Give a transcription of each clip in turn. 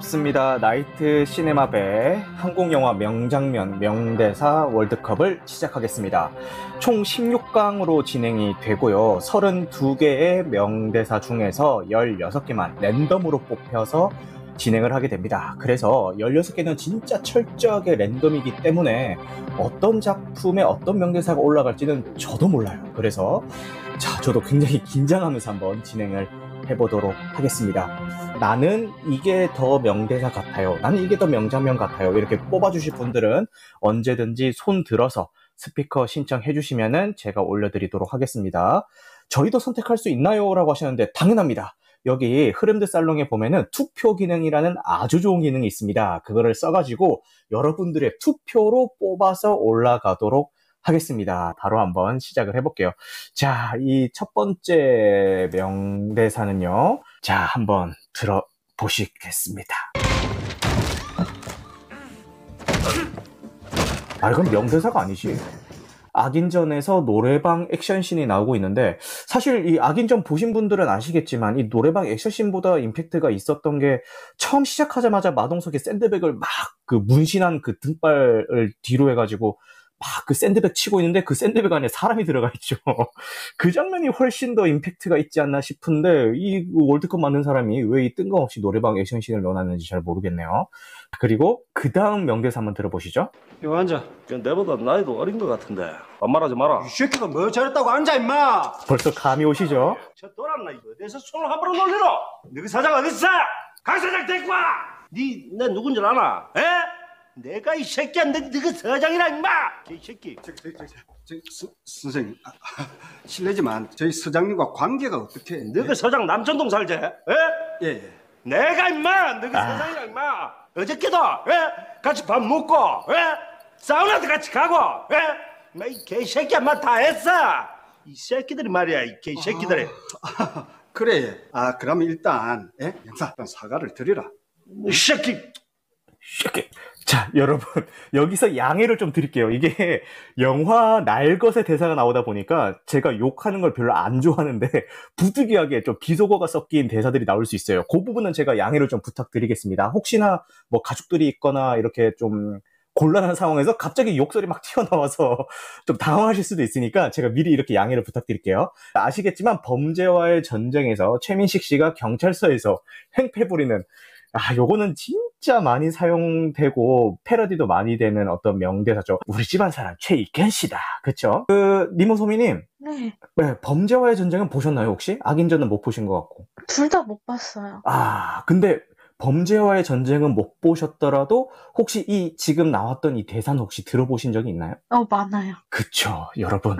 반갑습니다. 나이트 시네마배 한국영화 명장면 명대사 월드컵을 시작하겠습니다. 총 16강으로 진행이 되고요. 32개의 명대사 중에서 16개만 랜덤으로 뽑혀서 진행을 하게 됩니다. 그래서 16개는 진짜 철저하게 랜덤이기 때문에 어떤 작품에 어떤 명대사가 올라갈지는 저도 몰라요. 그래서 자, 저도 굉장히 긴장하면서 한번 진행을 해보도록 하겠습니다. 나는 이게 더 명대사 같아요. 나는 이게 더 명장면 같아요. 이렇게 뽑아주실 분들은 언제든지 손 들어서 스피커 신청해 주시면은 제가 올려드리도록 하겠습니다. 저희도 선택할 수 있나요? 라고 하셨는데 당연합니다. 여기 흐름드 살롱에 보면은 투표 기능이라는 아주 좋은 기능이 있습니다. 그거를 써가지고 여러분들의 투표로 뽑아서 올라가도록 하겠습니다. 바로 한번 시작을 해볼게요. 자, 이 첫 번째 명대사는요. 자, 한번 들어보시겠습니다. 아, 이건 명대사가 아니지. 악인전에서 노래방 액션씬이 나오고 있는데 사실 이 악인전 보신 분들은 아시겠지만 이 노래방 액션씬보다 임팩트가 있었던 게 처음 시작하자마자 마동석이 샌드백을 막 그 문신한 그 등발을 뒤로 해가지고 막 그 샌드백 치고 있는데 그 샌드백 안에 사람이 들어가 있죠. 그 장면이 훨씬 더 임팩트가 있지 않나 싶은데 이 월드컵 만든 사람이 왜 이 뜬금없이 노래방 액션씬을 넣어놨는지 잘 모르겠네요. 그리고 그 다음 명대사 한번 들어보시죠. 이거 앉아. 내보다 나이도 어린 것 같은데 반말하지 마라 이 새끼가 뭐 잘했다고 앉아 임마. 벌써 감이 오시죠? 저 돌았나 이거 어디서 손을 함부로 놀리노 너희 사장 어딨어 강 사장 데리고 와니내 누군 줄 아나 에? 내가 이 새끼야 너, 너그 사장이라 임마 이 새끼 저, 저, 저, 저, 저, 스, 선생님 아, 아, 실례지만 저희 서장님과 관계가 어떻게? 너그 서장 남천동 살제 에? 예, 예. 내가 임마 너그 아. 사장이라 임마 어저께도 에? 같이 밥 먹고 에? 사우나도 같이 가고 에? 임마 이 개새끼야 임마 다 했어 이 새끼들이 말이야 이 개새끼들이 아, 그래. 예. 아 그러면 일단 예? 영사 일단 사과를 드리라. 이 새끼 이렇게. 자, 여러분, 여기서 양해를 좀 드릴게요. 이게 영화 날것의 대사가 나오다 보니까 제가 욕하는 걸 별로 안 좋아하는데 부득이하게 좀 비속어가 섞인 대사들이 나올 수 있어요. 그 부분은 제가 양해를 좀 부탁드리겠습니다. 혹시나 뭐 가족들이 있거나 이렇게 좀 곤란한 상황에서 갑자기 욕설이 막 튀어나와서 좀 당황하실 수도 있으니까 제가 미리 이렇게 양해를 부탁드릴게요. 아시겠지만 범죄와의 전쟁에서 최민식 씨가 경찰서에서 행패 부리는 아, 요거는 진짜 많이 사용되고 패러디도 많이 되는 어떤 명대사죠. 우리 집안 사람 최익현 씨다. 그쵸? 그, 니모 소미님, 네, 네, 범죄와의 전쟁은 보셨나요, 혹시? 악인전은 못 보신 것 같고. 둘 다 못 봤어요. 아, 근데 범죄와의 전쟁은 못 보셨더라도 혹시 이 지금 나왔던 이 대사는 혹시 들어보신 적이 있나요? 어, 많아요. 그쵸, 여러분.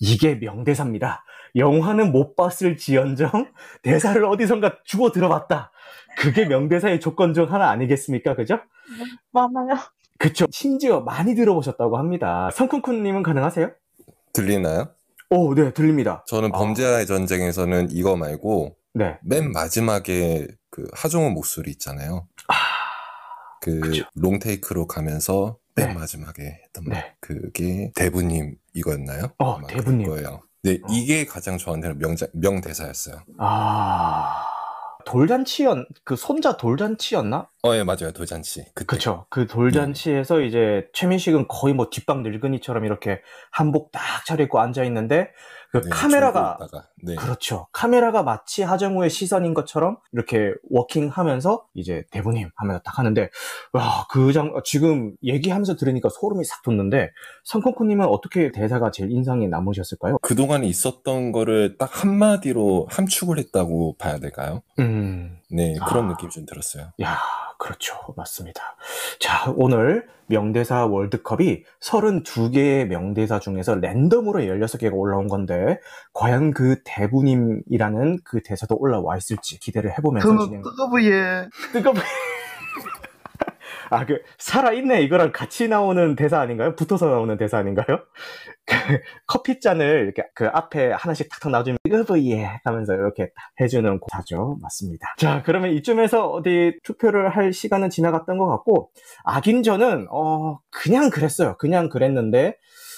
이게 명대사입니다. 영화는 못 봤을 지연정 대사를 어디선가 주워 들어봤다. 그게 명대사의 조건 중 하나 아니겠습니까? 그죠? 많아요. 그쵸. 심지어 많이 들어보셨다고 합니다. 성쿤쿤님은 가능하세요? 들리나요? 오, 네, 들립니다. 저는 아. 범죄와의 전쟁에서는 이거 말고 네. 맨 마지막에 그 하종우 목소리 있잖아요. 아, 그 그쵸. 롱테이크로 가면서 맨 네. 마지막에 했던 네. 말. 그게 대부님 이거였나요? 어, 대부님. 거예요. 네, 어. 이게 가장 저한테는 명자, 명대사였어요. 아, 돌잔치였, 그 손자 돌잔치였나? 어, 예, 맞아요. 그때. 그쵸. 그 돌잔치에서 이제 최민식은 거의 뭐 뒷방 늙은이처럼 이렇게 한복 딱 차려입고 앉아 있는데 그 네, 카메라가 네. 그렇죠. 카메라가 마치 하정우의 시선인 것처럼 이렇게 워킹하면서 이제 대부님 하면서 딱 하는데 와, 그 장, 지금 얘기하면서 들으니까 소름이 싹 돋는데 성콩콩님은 어떻게 대사가 제일 인상에 남으셨을까요? 그 동안 있었던 거를 딱 한마디로 함축을 했다고 봐야 될까요? 음, 네, 그런 아. 느낌이 좀 들었어요. 야, 그렇죠. 맞습니다. 자, 오늘 명대사 월드컵이 32개의 명대사 중에서 랜덤으로 16개가 올라온 건데, 과연 그 대부님이라는 그 대사도 올라와 있을지 기대를 해보면서 진행. 뜨거부예. 뜨겁. 아, 그, 살아있네. 이거랑 같이 나오는 대사 아닌가요? 붙어서 나오는 대사 아닌가요? 커피 잔을 이렇게 그 앞에 하나씩 탁탁 놔주면 이거 예 하면서 이렇게 딱 해주는 고사죠. 맞습니다. 자, 그러면 이쯤에서 어디 투표를 할 시간은 지나갔던 것 같고 악인전은 어 그냥 그랬어요. 그냥 그랬는데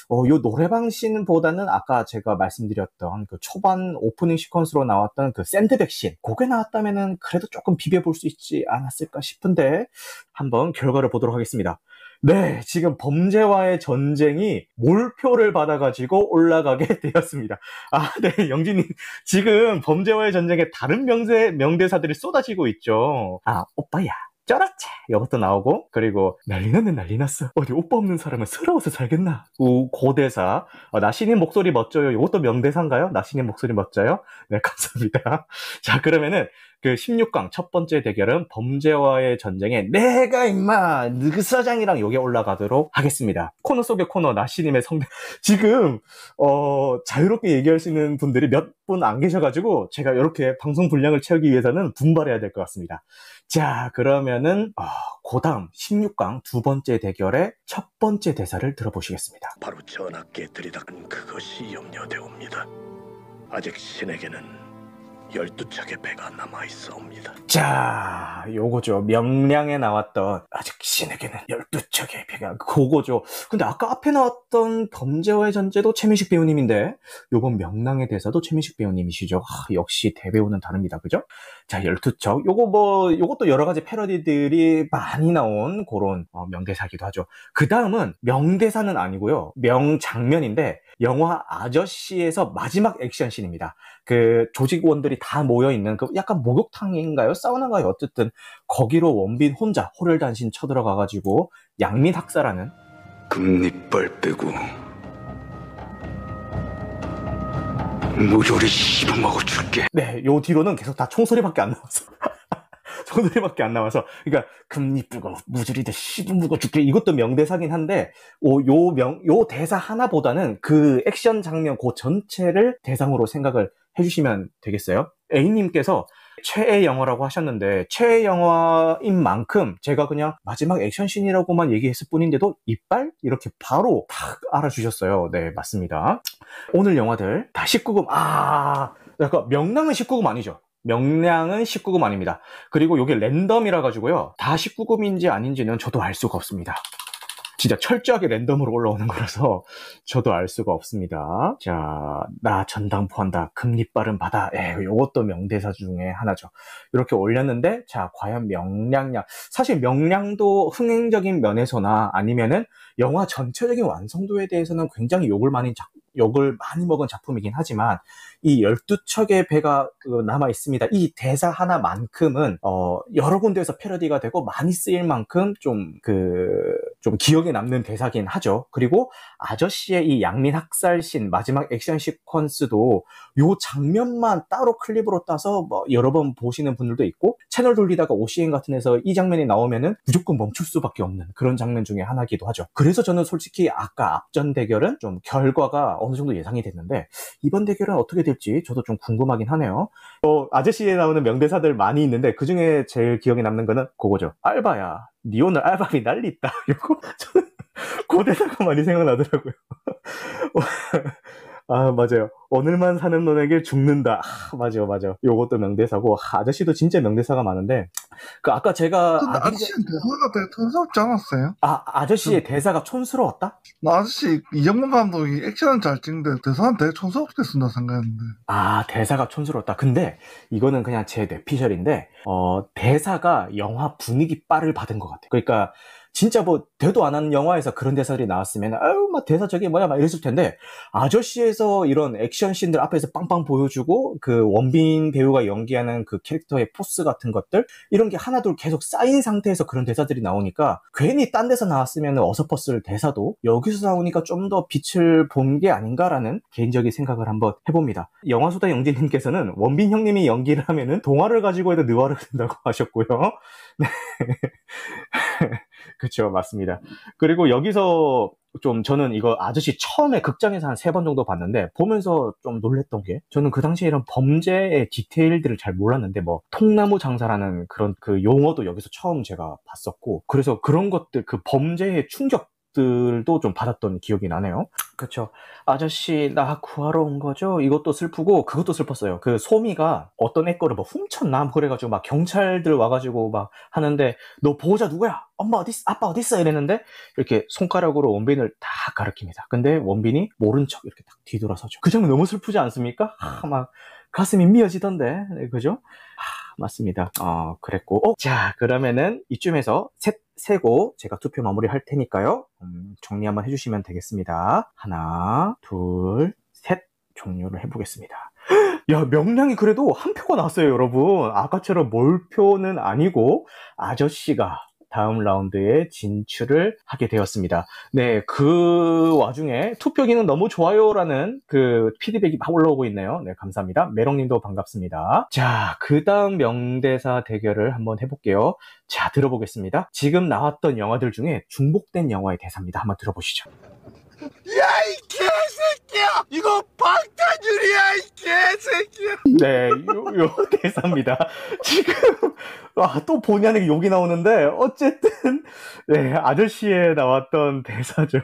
어, 요 노래방 씬보다는 아까 제가 말씀드렸던 그 초반 오프닝 시퀀스로 나왔던 그 샌드백 씬, 그게 나왔다면은 그래도 조금 비벼볼 수 있지 않았을까 싶은데, 한번 결과를 보도록 하겠습니다. 네, 지금 범죄와의 전쟁이 몰표를 받아가지고 올라가게 되었습니다. 아, 네, 영진님. 지금 범죄와의 전쟁에 다른 명대, 명대사들이 쏟아지고 있죠. 아, 오빠야. 쩌라채 이것도 나오고 그리고 난리 났네 난리 났어. 어디 오빠 없는 사람은 서러워서 살겠나? 우 고대사. 어, 나시님 목소리 멋져요. 이것도 명대사인가요? 나시님 목소리 멋져요? 네 감사합니다. 자 그러면은 그 16강 첫 번째 대결은 범죄와의 전쟁에 내가 임마 느그사장이랑 요게 올라가도록 하겠습니다 코너 속의 코너 나시님의 성대 지금 어 자유롭게 얘기할 수 있는 분들이 몇 분 안 계셔가지고 제가 이렇게 방송 분량을 채우기 위해서는 분발해야 될 것 같습니다 자, 그러면은, 어, 그 다음 16강 두 번째 대결의 첫 번째 대사를 들어보시겠습니다. 바로 전하께 들이닥은 그것이 염려되옵니다. 아직 신에게는 열두 척의 배가 남아 있어옵니다. 자, 요거죠. 명량에 나왔던, 아직 신에게는 12척의 배가, 그거죠. 근데 아까 앞에 나왔던 범죄와의 전제도 최민식 배우님인데, 요번 명랑의 대사도 최민식 배우님이시죠. 아, 역시 대배우는 다릅니다. 그죠? 자, 12척. 요거 뭐, 요것도 여러 가지 패러디들이 많이 나온 그런 어, 명대사기도 하죠. 그 다음은 명대사는 아니고요. 명장면인데, 영화 아저씨에서 마지막 액션씬입니다. 그 조직원들이 다 모여있는 그 약간 목욕탕인가요? 사우나인가요? 어쨌든 거기로 원빈 혼자 호를단신 쳐들어가가지고 양민 학살하는 금리빨 빼고 무조리 씹어먹어 줄게. 네, 요 뒤로는 계속 다 총소리밖에 안 나와서. 총소리밖에 안 나와서. 그러니까, 금리 뿌고, 무지리도 씹어먹어 줄게. 이것도 명대사긴 한데, 오, 요 명, 요 대사 하나보다는 그 액션 장면 그 전체를 대상으로 생각을 해주시면 되겠어요. A님께서 최애 영화라고 하셨는데, 최애 영화인 만큼 제가 그냥 마지막 액션씬이라고만 얘기했을 뿐인데도 이빨? 이렇게 바로 탁 알아주셨어요. 네, 맞습니다. 오늘 영화들 다 19금, 아, 약간 명랑은 19금 아니죠. 명량은 19금 아닙니다. 그리고 이게 랜덤이라 가지고요. 다 19금인지 아닌지는 저도 알 수가 없습니다. 진짜 철저하게 랜덤으로 올라오는 거라서 저도 알 수가 없습니다. 자, 나 전당포한다. 금리 빠른 바다. 에, 요것도 명대사 중에 하나죠. 이렇게 올렸는데, 자, 과연 명량량. 사실 명량도 흥행적인 면에서나 아니면은 영화 전체적인 완성도에 대해서는 굉장히 욕을 많이 작, 욕을 많이 먹은 작품이긴 하지만 이 12척의 배가 남아 있습니다. 이 대사 하나만큼은 어, 여러 군데에서 패러디가 되고 많이 쓰일 만큼 좀그 좀 기억에 남는 대사긴 하죠. 그리고 아저씨의 이 양민 학살신 마지막 액션 시퀀스도 요 장면만 따로 클립으로 따서 뭐 여러 번 보시는 분들도 있고 채널 돌리다가 OCN 같은 데서 이 장면이 나오면은 무조건 멈출 수밖에 없는 그런 장면 중에 하나기도 하죠. 그래서 저는 솔직히 아까 앞전 대결은 좀 결과가 어느 정도 예상이 됐는데 이번 대결은 어떻게 될지 저도 좀 궁금하긴 하네요. 어, 아저씨에 나오는 명대사들 많이 있는데 그 중에 제일 기억에 남는 거는 그거죠. 알바야. 니 오늘 알바비 난리 있다. 이거 저는 그 대사가 많이 생각나더라고요. 아, 맞아요. 오늘만 사는 놈에게 죽는다. 아, 맞아요, 맞아요. 요것도 명대사고, 아, 아저씨도 진짜 명대사가 많은데, 그, 아까 제가. 근데 아기- 아저씨는 대사가 되게 촌스럽지 않았어요? 아, 아저씨의 대사가 촌스러웠다? 나 아저씨 이정문 감독이 액션은 잘 찍는데 대사는 되게 촌스럽게 쓴다 생각했는데 아, 대사가 촌스러웠다. 근데, 이거는 그냥 제 뇌피셜인데, 어, 대사가 영화 분위기 빨을 받은 것 같아요. 그러니까, 진짜 뭐, 되도 안 하는 영화에서 그런 대사들이 나왔으면, 아유, 막 대사 저게 뭐야, 막 이랬을 텐데, 아저씨에서 이런 액션 씬들 앞에서 빵빵 보여주고, 그 원빈 배우가 연기하는 그 캐릭터의 포스 같은 것들, 이런 게 하나둘 계속 쌓인 상태에서 그런 대사들이 나오니까, 괜히 딴 데서 나왔으면 어설펐을 대사도, 여기서 나오니까 좀 더 빛을 본 게 아닌가라는 개인적인 생각을 한번 해봅니다. 영화수다 영진님께서는 원빈 형님이 연기를 하면은 동화를 가지고 해도 느와르 된다고 하셨고요. 네. 그쵸, 맞습니다. 그리고 여기서 좀 저는 이거 아저씨 처음에 극장에서 한 세 번 정도 봤는데 보면서 좀 놀랬던 게 저는 그 당시에 이런 범죄의 디테일들을 잘 몰랐는데 뭐 통나무 장사라는 그런 그 용어도 여기서 처음 제가 봤었고 그래서 그런 것들 그 범죄의 충격 충격들도 좀 받았던 기억이 나네요. 그쵸. 아저씨, 나 구하러 온 거죠? 이것도 슬프고, 그것도 슬펐어요. 그 소미가 어떤 애 거를 뭐 훔쳤나? 그래가지고 막 경찰들 와가지고 막 하는데, 너 보호자 누구야? 엄마 어딨어? 아빠 어딨어? 이랬는데, 이렇게 손가락으로 원빈을 다 가르킵니다. 근데 원빈이 모른 척 이렇게 딱 뒤돌아서죠. 그 장면 너무 슬프지 않습니까? 아, 막 가슴이 미어지던데. 네, 그죠? 아, 맞습니다. 어, 그랬고. 어, 자, 그러면은 이쯤에서 셋, 세고 제가 투표 마무리 할 테니까요. 음, 정리 한번 해주시면 되겠습니다. 하나, 둘, 셋. 종료를 해보겠습니다. 야, 명량이 그래도 한 표가 나왔어요, 여러분. 아까처럼 몰표는 아니고, 아저씨가 다음 라운드에 진출을 하게 되었습니다. 네, 그 와중에 투표 기능 너무 좋아요라는 그 피드백이 막 올라오고 있네요. 네, 감사합니다. 메롱님도 반갑습니다. 자, 그 다음 명대사 대결을 한번 해볼게요. 자, 들어보겠습니다. 지금 나왔던 영화들 중에 중복된 영화의 대사입니다. 한번 들어보시죠. 이거 방탄유리야 이 개새끼야. 네, 요, 요 대사입니다. 지금, 아, 또 아니게 욕이 나오는데, 어쨌든, 네, 아저씨에 나왔던 대사죠.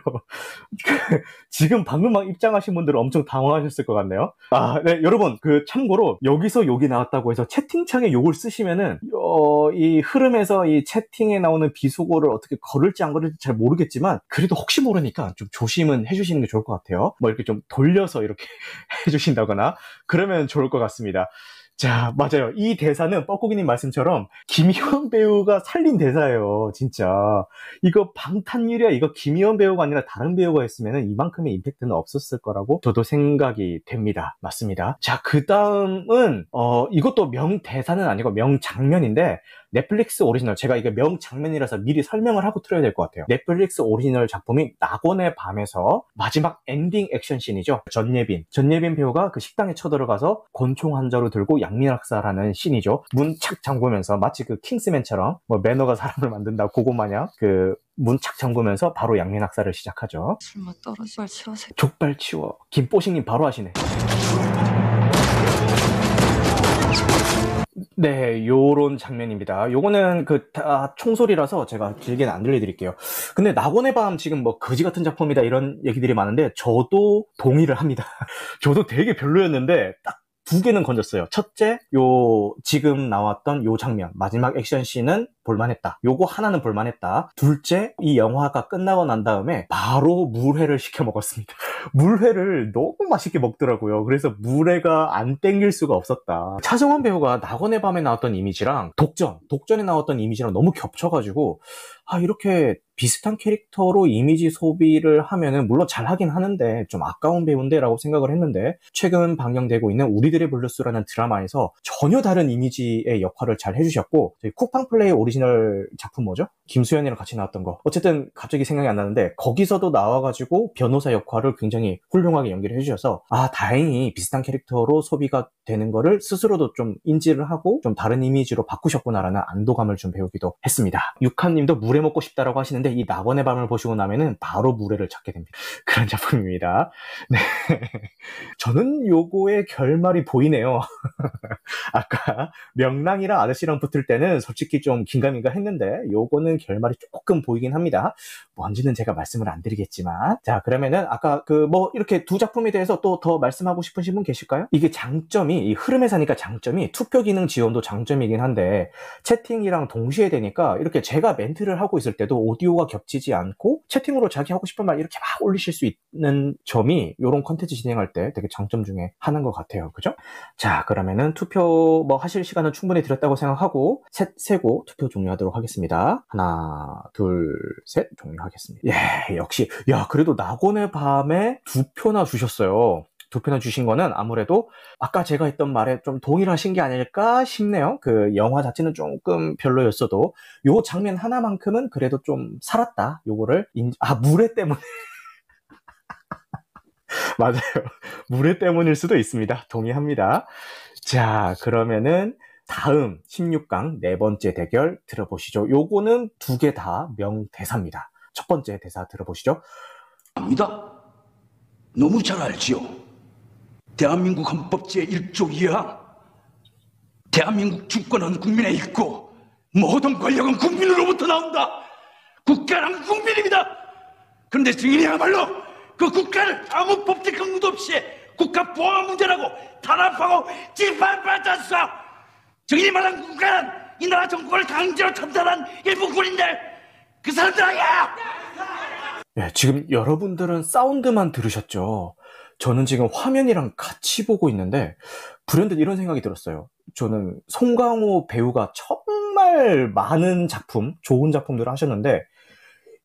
그, 지금 방금 막 입장하신 분들은 엄청 당황하셨을 것 같네요. 아, 네, 여러분, 그, 참고로, 여기서 욕이 나왔다고 해서 채팅창에 욕을 쓰시면은, 어, 이 흐름에서 이 채팅에 나오는 비속어를 어떻게 걸을지 안 걸을지 잘 모르겠지만, 그래도 혹시 모르니까 좀 조심은 해주시는 게 좋을 것 같아요. 뭐 이렇게 좀 돌려서 이렇게 해주신다거나, 그러면 좋을 것 같습니다. 자, 맞아요. 이 대사는 뻐꾸기님 말씀처럼 김희원 배우가 살린 대사예요. 진짜. 이거 방탄유리야. 이거 김희원 배우가 아니라 다른 배우가 했으면 이만큼의 임팩트는 없었을 거라고 저도 생각이 됩니다. 맞습니다. 자, 그 다음은, 어, 이것도 명대사는 아니고 명장면인데, 넷플릭스 오리지널 제가 이게 명장면이라서 미리 설명을 하고 틀어야 될 것 같아요. 넷플릭스 오리지널 작품이 낙원의 밤에서 마지막 엔딩 액션 씬이죠. 전여빈. 전여빈 배우가 그 식당에 쳐들어가서 권총 한 자루 들고 양민학살하는 씬이죠. 문 착 잠그면서 마치 그 킹스맨처럼 뭐 매너가 사람을 만든다 그거 마냥 그 문 착 잠그면서 바로 양민학살을 시작하죠. 술맛 떨어지 말 치워서 족발 치워. 김뽀식님 바로 하시네. 네, 요런 장면입니다. 요거는 그, 다 총소리라서 제가 길게는 안 들려드릴게요. 근데 낙원의 밤 지금 뭐 거지 같은 작품이다 이런 얘기들이 많은데 저도 동의를 합니다. 저도 되게 별로였는데 딱 두 개는 건졌어요. 첫째, 요 지금 나왔던 요 장면 마지막 액션 씬은 볼만했다. 요거 하나는 볼만했다. 둘째, 이 영화가 끝나고 난 다음에 바로 물회를 시켜 먹었습니다. 물회를 너무 맛있게 먹더라고요. 그래서 물회가 안 땡길 수가 없었다. 차정원 배우가 낙원의 밤에 나왔던 이미지랑 독전, 독전에 나왔던 이미지랑 너무 겹쳐가지고 아 이렇게 비슷한 캐릭터로 이미지 소비를 하면은 물론 잘하긴 하는데 좀 아까운 배우인데라고 생각을 했는데 최근 방영되고 있는 우리들의 블루스라는 드라마에서 전혀 다른 이미지의 역할을 잘 해주셨고 저희 쿠팡 플레이 오리지널 작품 뭐죠? 김수현이랑 같이 나왔던 거 어쨌든 갑자기 생각이 안 나는데 거기서도 나와가지고 변호사 역할을 굉장히 훌륭하게 연기를 해주셔서 아 다행히 비슷한 캐릭터로 소비가 되는 거를 스스로도 좀 인지를 하고 좀 다른 이미지로 바꾸셨구나라는 안도감을 좀 배우기도 했습니다. 육한님도 물회 먹고 싶다라고 하시는데 이 낙원의 밤을 보시고 나면은 바로 물회를 찾게 됩니다. 그런 작품입니다. 네. 저는 요거의 결말이 보이네요. 아까 명랑이랑 아저씨랑 붙을 때는 솔직히 좀 긴가민가 했는데 요거는 결말이 조금 보이긴 합니다. 뭔지는 제가 말씀을 안 드리겠지만 자 그러면은 아까 그 뭐 이렇게 두 작품에 대해서 또 더 말씀하고 싶으신 분 계실까요? 이게 장점이 이 흐름에 사니까 장점이 투표 기능 지원도 장점이긴 한데 채팅이랑 동시에 되니까 이렇게 제가 멘트를 하고 있을 때도 오디오가 겹치지 않고 채팅으로 자기 하고 싶은 말 이렇게 막 올리실 수 있는 점이 이런 컨텐츠 진행할 때 되게 장점 중에 하나인 것 같아요. 그죠? 자, 그러면은 투표 뭐 하실 시간은 충분히 드렸다고 생각하고 셋 세고 투표 종료하도록 하겠습니다. 하나, 둘, 셋 종료하겠습니다. 예, 역시 야, 그래도 낙원의 밤에 두 표나 주셨어요. 두 표나 주신 거는 아무래도 아까 제가 했던 말에 좀 동의를 하신 게 아닐까 싶네요. 그 영화 자체는 조금 별로였어도 요 장면 하나만큼은 그래도 좀 살았다. 요거를 인... 아 물회 때문에 맞아요. 물회 때문일 수도 있습니다. 동의합니다. 자, 그러면은 다음 16강 네 번째 대결 들어보시죠. 요거는 두 개 다 명대사입니다. 첫 번째 대사 들어보시죠. 압니다. 너무 잘 알지요. 대한민국 헌법 제1조 2항. 대한민국 주권은 국민에 있고 모든 권력은 국민으로부터 나온다. 국가는 국민입니다. 그런데 증인이야말로 그 국가를 아무 법적 근거도 없이 국가 보안 문제라고 탄압하고 짓밟았었어. 증인이 말한 국가는 이 나라 정권을 강제로 참탈한 일부 군인들 그 사람들 아니야. 예, 지금 여러분들은 사운드만 들으셨죠? 저는 지금 화면이랑 같이 보고 있는데, 불현듯 이런 생각이 들었어요. 저는 송강호 배우가 정말 많은 작품, 좋은 작품들을 하셨는데,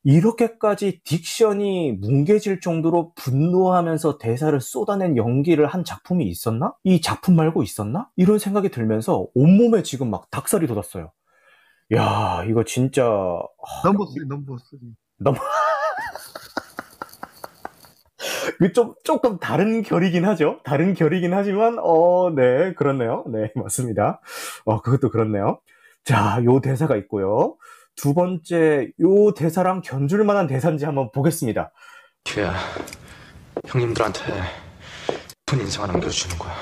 이렇게까지 딕션이 뭉개질 정도로 분노하면서 대사를 쏟아낸 연기를 한 작품이 있었나? 이 작품 말고 있었나? 이런 생각이 들면서 온몸에 지금 막 닭살이 돋았어요. 야, 이거 진짜, 넘버 3, 넘버 3. 너무 그 좀, 조금 다른 결이긴 하죠. 다른 결이긴 하지만, 어, 네, 그렇네요. 네, 맞습니다. 어, 그것도 그렇네요. 자, 요 대사가 있고요. 두 번째, 요 대사랑 견줄 만한 대사인지 한번 보겠습니다. 기회야. 형님들한테 분 인상 하나 남겨주는 거야.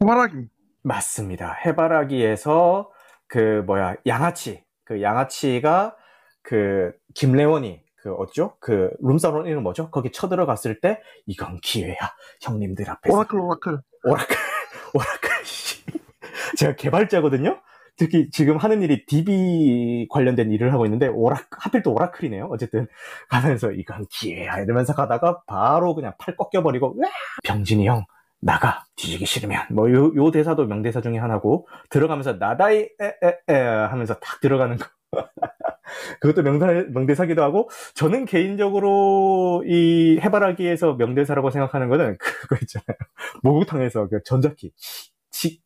호발하기. 맞습니다. 해바라기에서 그 뭐야 양아치 그 양아치가 그 김래원이 그 어디죠? 그 룸사롱 이름 뭐죠? 거기 쳐들어갔을 때 이건 기회야 형님들 앞에서 오라클, 오라클. 오라클 오라클 씨. 제가 개발자거든요. 특히 지금 하는 일이 DB 관련된 일을 하고 있는데 오라 하필 또 오라클이네요. 어쨌든 가면서 이건 기회야 이러면서 가다가 바로 그냥 팔 꺾여버리고 으아! 병진이 형 나가 뒤지기 싫으면 뭐요 요 대사도 명대사 중에 하나고 들어가면서 나다이 에에에 하면서 탁 들어가는 거 그것도 명사 명대사기도 하고 저는 개인적으로 이 해바라기에서 명대사라고 생각하는 거는 그거 있잖아요. 목욕탕에서 그 전자키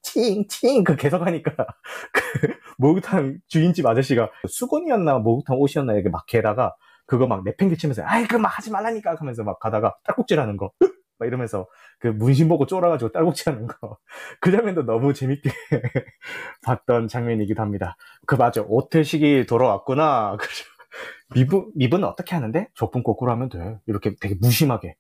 칭칭 그 계속 하니까 그 목욕탕 주인집 아저씨가 수건이었나 목욕탕 옷이었나 이렇게 막 개다가 그거 막 내팽개치면서 아이 그 막 하지 말라니까. 하면서 막 가다가 딸꾹질 하는 거 막 이러면서 그 문신 보고 쫄아가지고 딸꾹질 하는 거 그 장면도 너무 재밌게 봤던 장면이기도 합니다. 그 맞아 오태식이 돌아왔구나. 미분 미분은 어떻게 하는데 적분 거꾸로 하면 돼. 이렇게 되게 무심하게.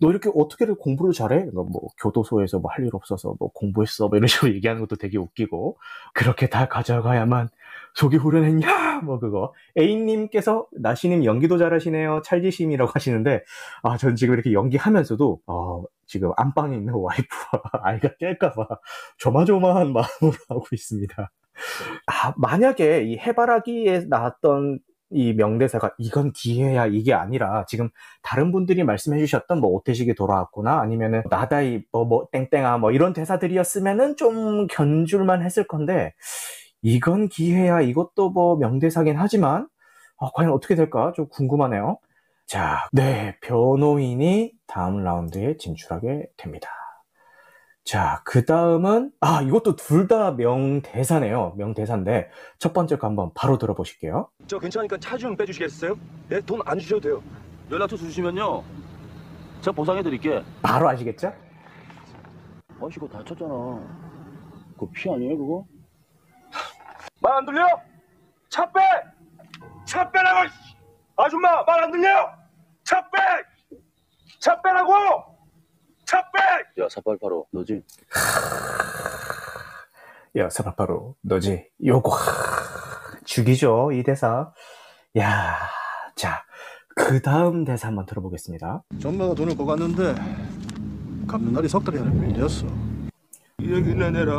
너 이렇게 어떻게 공부를 잘해? 너뭐 교도소에서 뭐 할 일 없어서 뭐 공부했어 뭐 이런 식으로 얘기하는 것도 되게 웃기고 그렇게 다 가져가야만 속이 후련했냐? 뭐 그거. A님께서 나시님 연기도 잘하시네요. 찰지심이라고 하시는데 아 전 지금 이렇게 연기하면서도 어 지금 안방에 있는 와이프와 아이가 깰까봐 조마조마한 마음으로 하고 있습니다. 아 만약에 이 해바라기에 나왔던 이 명대사가 이건 기회야 이게 아니라 지금 다른 분들이 말씀해 주셨던 뭐 오태식이 돌아왔구나 아니면은 나다이 뭐 뭐 땡땡아 뭐 이런 대사들이었으면은 좀 견줄만 했을 건데 이건 기회야 이것도 뭐 명대사긴 하지만 아, 과연 어떻게 될까 좀 궁금하네요. 자, 네 변호인이 다음 라운드에 진출하게 됩니다. 자, 그 다음은, 아, 이것도 둘 다 명대사네요. 명대사인데, 첫 번째 거 한번 바로 들어보실게요. 저 괜찮으니까 차 좀 빼주시겠어요? 네, 돈 안 주셔도 돼요. 연락처 주시면요. 제가 보상해드릴게. 바로 아시겠죠? 아씨, 그거 다쳤잖아. 그거 피 아니에요, 그거? 말 안 들려? 차 빼! 차 빼라고! 씨! 아줌마, 말 안 들려? 차 빼! 차 빼라고! 차 빼! 야, 사팔팔오, 너지? 야, 사파파로, 너지? 요거, 하, 죽이죠, 이 대사. 야, 자, 그 다음 대사 한번 들어보겠습니다. 전마가 돈을 거갔는데 갚는 날이 석 달이 안에 밀렸어. 여기 내내라.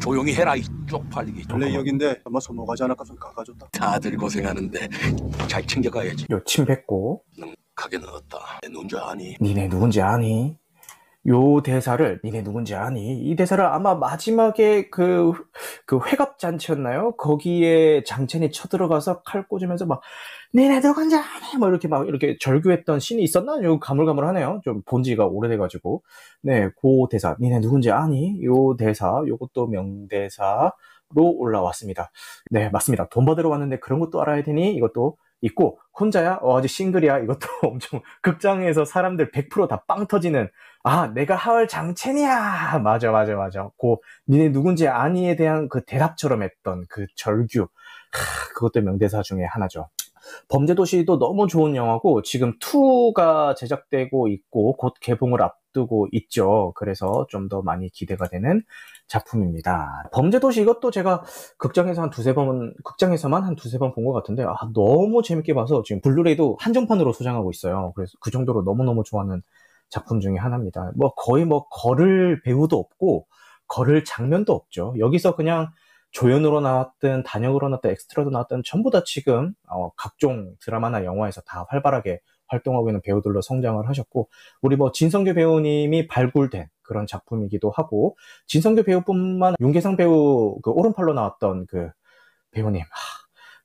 조용히 해라 이 쪽팔리기. 원래 여긴데 아마 소모가지 않을까 해서 가가줬다. 다들 고생하는데 잘 챙겨가야지. 요침 뱉고, 가게 넣었다. 내 눈줄 아니? 니네 누군지 아니? 요 대사를, 니네 누군지 아니? 이 대사를 아마 마지막에 그, 그 회갑 잔치였나요? 거기에 장첸이 쳐들어가서 칼 꽂으면서 막, 니네 누군지 아니? 뭐 이렇게 막 이렇게 절규했던 씬이 있었나? 요 가물가물하네요. 좀 본 지가 오래돼가지고. 네, 그 대사, 니네 누군지 아니? 요 대사, 요것도 명대사로 올라왔습니다. 네, 맞습니다. 돈 받으러 왔는데 그런 것도 알아야 되니? 이것도 있고, 혼자야? 어, 아직 싱글이야? 이것도 엄청 극장에서 사람들 그다 빵 터지는 아, 내가 하울 장첸이야. 맞아, 맞아, 맞아. 고, 니네 누군지 아니에 대한 그 대답처럼 했던 그 절규. 하, 그것도 명대사 중에 하나죠. 범죄도시도 너무 좋은 영화고, 지금 2가 제작되고 있고, 곧 개봉을 앞두고 있죠. 그래서 좀 더 많이 기대가 되는 작품입니다. 범죄도시 이것도 제가 극장에서 한 두세 번, 극장에서만 한 두세 번 본 것 같은데, 아, 너무 재밌게 봐서 지금 블루레이도 한정판으로 소장하고 있어요. 그래서 그 정도로 너무너무 좋아하는 작품 중에 하나입니다. 뭐 거의 뭐 걸을 배우도 없고, 걸을 장면도 없죠. 여기서 그냥 조연으로 나왔든 단역으로 나왔든 엑스트라도 나왔든 전부 다 지금 어, 각종 드라마나 영화에서 다 활발하게 활동하고 있는 배우들로 성장을 하셨고 우리 뭐 진성규 배우님이 발굴된 그런 작품이기도 하고 진성규 배우뿐만 윤계상 배우 그 오른팔로 나왔던 그 배우님 하,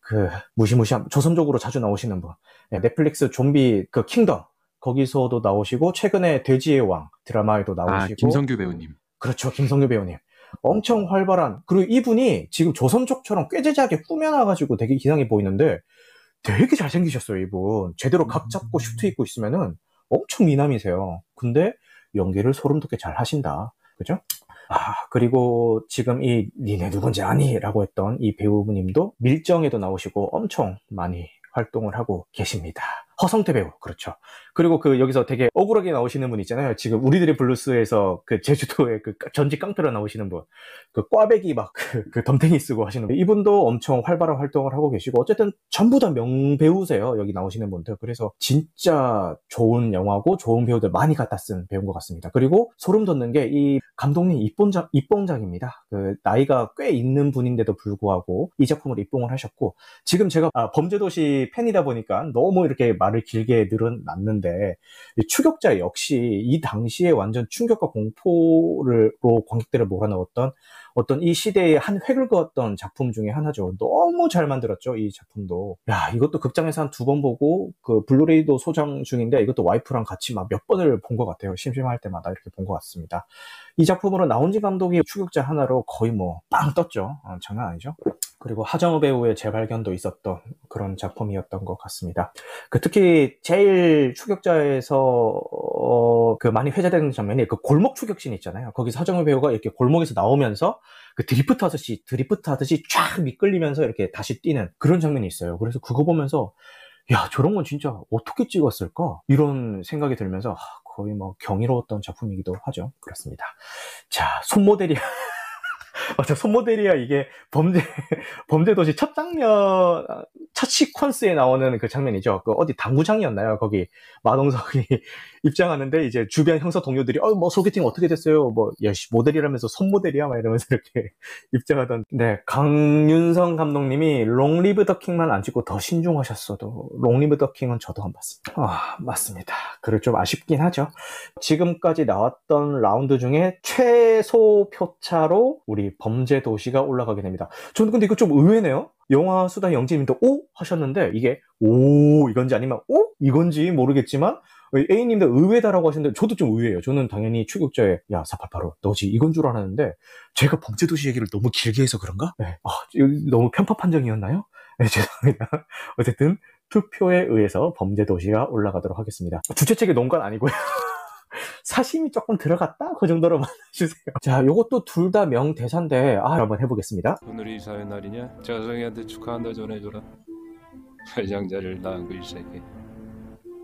그 무시무시한 조선족으로 자주 나오시는 분 네, 넷플릭스 좀비 그 킹덤 거기서도 나오시고 최근에 돼지의 왕 드라마에도 나오시고 아, 김성규 배우님. 그렇죠. 김성규 배우님. 엄청 활발한, 그리고 이분이 지금 조선족처럼 꾀죄죄하게 꾸며놔가지고 되게 괴상해 보이는데 되게 잘생기셨어요, 이분. 제대로 각 잡고 슈트 입고 있으면은 엄청 미남이세요. 근데 연기를 소름 돋게 잘 하신다. 그죠? 아, 그리고 지금 이 니 내 누군지 아니? 라고 했던 이 배우님도 밀정에도 나오시고 엄청 많이 활동을 하고 계십니다. 허성태 배우, 그렇죠. 그리고 그 여기서 되게 억울하게 나오시는 분 있잖아요. 지금 우리들의 블루스에서 그 제주도에 그 전직 깡패로 나오시는 분, 그 꽈배기 막 그, 그 덤탱이 쓰고 하시는 분, 이분도 엄청 활발한 활동을 하고 계시고 어쨌든 전부 다 명배우세요. 여기 나오시는 분들. 그래서 진짜 좋은 영화고 좋은 배우들 많이 갖다 쓴 배우인 것 같습니다. 그리고 소름 돋는 게 이 감독님 입봉작 입봉작입니다. 그 나이가 꽤 있는 분인데도 불구하고 이 작품을 입봉을 하셨고 지금 제가 아, 범죄도시 팬이다 보니까 너무 이렇게 말을 길게 늘어났는데 이 추격자 역시 이 당시에 완전 충격과 공포로 관객들을 몰아넣었던 어떤 이 시대의 한 획을 그었던 작품 중에 하나죠. 너무 잘 만들었죠, 이 작품도. 야, 이것도 극장에서 한 두 번 보고, 그 블루레이도 소장 중인데, 이것도 와이프랑 같이 막 몇 번을 본 것 같아요. 심심할 때마다 이렇게 본 것 같습니다. 이 작품으로 나온지 감독이 추격자 하나로 거의 뭐, 빵 떴죠. 어, 장난 아니죠. 그리고 하정우 배우의 재발견도 있었던 그런 작품이었던 것 같습니다. 그 특히 제일 추격자에서 어, 그 많이 회자되는 장면이 그 골목 추격신 있잖아요. 거기서 하정우 배우가 이렇게 골목에서 나오면서 그 드리프트 하듯이 드리프트 하듯이 쫙 미끌리면서 이렇게 다시 뛰는 그런 장면이 있어요. 그래서 그거 보면서 야 저런 건 진짜 어떻게 찍었을까 이런 생각이 들면서 거의 뭐 경이로웠던 작품이기도 하죠. 그렇습니다. 자 손모델이 맞아, 손모델이야 이게 범죄, 범죄도시 첫 장면, 첫 시퀀스에 나오는 그 장면이죠. 그 어디 당구장이었나요? 거기 마동석이 입장하는데 이제 주변 형사 동료들이, 어, 뭐 소개팅 어떻게 됐어요? 뭐, 야, 씨, 모델이라면서 손모델이야? 막 이러면서 이렇게 입장하던. 네, 강윤성 감독님이 롱리브 더 킹만 안 찍고 더 신중하셨어도, 롱리브 더 킹은 저도 안 봤습니다. 아, 맞습니다. 그래 좀 아쉽긴 하죠. 지금까지 나왔던 라운드 중에 최소 표차로 우리 범죄 도시가 올라가게 됩니다. 저는 근데 이거 좀 의외네요. 영화 수다 영진님도 오 하셨는데 이게 오 이건지 아니면 오 이건지 모르겠지만 A님도 의외다라고 하셨는데 저도 좀 의외예요. 저는 당연히 추격자의 야 488로 너지 이건 줄 알았는데 제가 범죄 도시 얘기를 너무 길게 해서 그런가? 네. 아, 너무 편파 판정이었나요? 네, 죄송합니다. 어쨌든 투표에 의해서 범죄 도시가 올라가도록 하겠습니다. 주최 측에 놓은 건 아니고요. 사심이 조금 들어갔다? 그 정도로만 해주세요. 자, 요것도 둘 다 명대사인데, 아, 한번 해보겠습니다. 오늘이 사회 날이냐? 자성이한테 축하한다 전해줘라. 회장자를 낳은 그 일세기.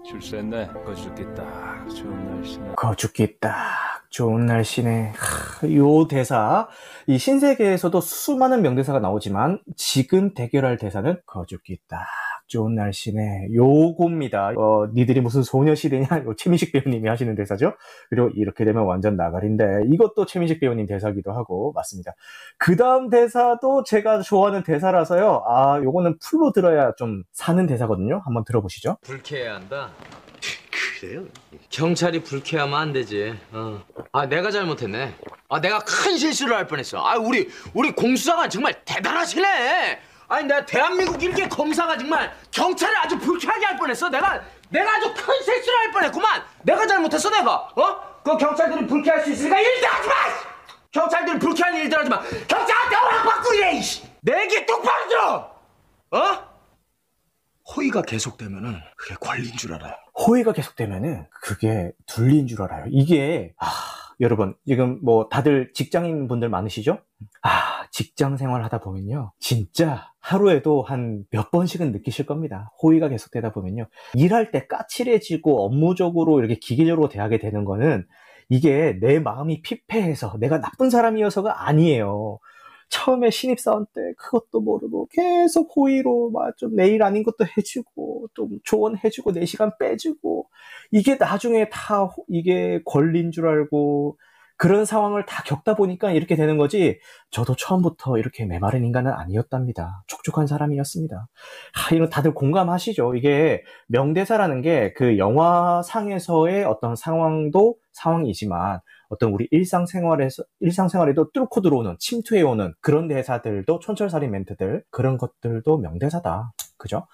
출세했네. 거죽기 딱 좋은 날씨네. 거죽기 딱 좋은 날씨네. 하, 요 대사, 이 신세계에서도 수많은 명대사가 나오지만, 지금 대결할 대사는 거죽기 딱 좋은 날씨네. 요겁니다. 어, 니들이 무슨 소녀시대냐? 요 최민식 배우님이 하시는 대사죠. 그리고 이렇게 되면 완전 나가린데 이것도 최민식 배우님 대사기도 하고 맞습니다. 그 다음 대사도 제가 좋아하는 대사라서요. 아, 요거는 풀로 들어야 좀 사는 대사거든요. 한번 들어보시죠. 불쾌해야 한다. 그래요? 경찰이 불쾌하면 안 되지. 어. 아 내가 잘못했네. 아 내가 큰 실수를 할 뻔했어. 아 우리 우리 공수장관 정말 대단하시네. 아니 내가 대한민국 일개 검사가 정말 경찰을 아주 불쾌하게 할 뻔했어. 내가 내가 아주 큰 실수를 할 뻔했구만. 내가 잘못했어 내가. 어? 그 경찰들이 불쾌할 수 있으니까 일들 하지 마. 경찰들이 불쾌한 일들 하지 마. 경찰한테 허락받고 이래. 내기 똑바로 들어. 어? 호의가 계속되면은 그게 권리인 줄 알아요. 호의가 계속되면은 그게 둘린 줄 알아요. 이게 아, 여러분 지금 뭐 다들 직장인 분들 많으시죠? 아 직장 생활 하다 보면요 진짜 하루에도 한 몇 번씩은 느끼실 겁니다. 호의가 계속되다 보면요 일할 때 까칠해지고 업무적으로 이렇게 기계적으로 대하게 되는 거는 이게 내 마음이 피폐해서 내가 나쁜 사람이어서가 아니에요. 처음에 신입사원 때 그것도 모르고 계속 호의로 막 좀 내일 아닌 것도 해주고 또 조언해주고 내 시간 빼주고 이게 나중에 다 호- 이게 권리인 줄 알고 그런 상황을 다 겪다 보니까 이렇게 되는 거지 저도 처음부터 이렇게 메마른 인간은 아니었답니다. 촉촉한 사람이었습니다. 하, 이거 다들 공감하시죠? 이게 명대사라는 게 그 영화상에서의 어떤 상황도 상황이지만 어떤 우리 일상생활에서 일상생활에도 뚫고 들어오는 침투해 오는 그런 대사들도 촌철살인 멘트들 그런 것들도 명대사다. 그죠?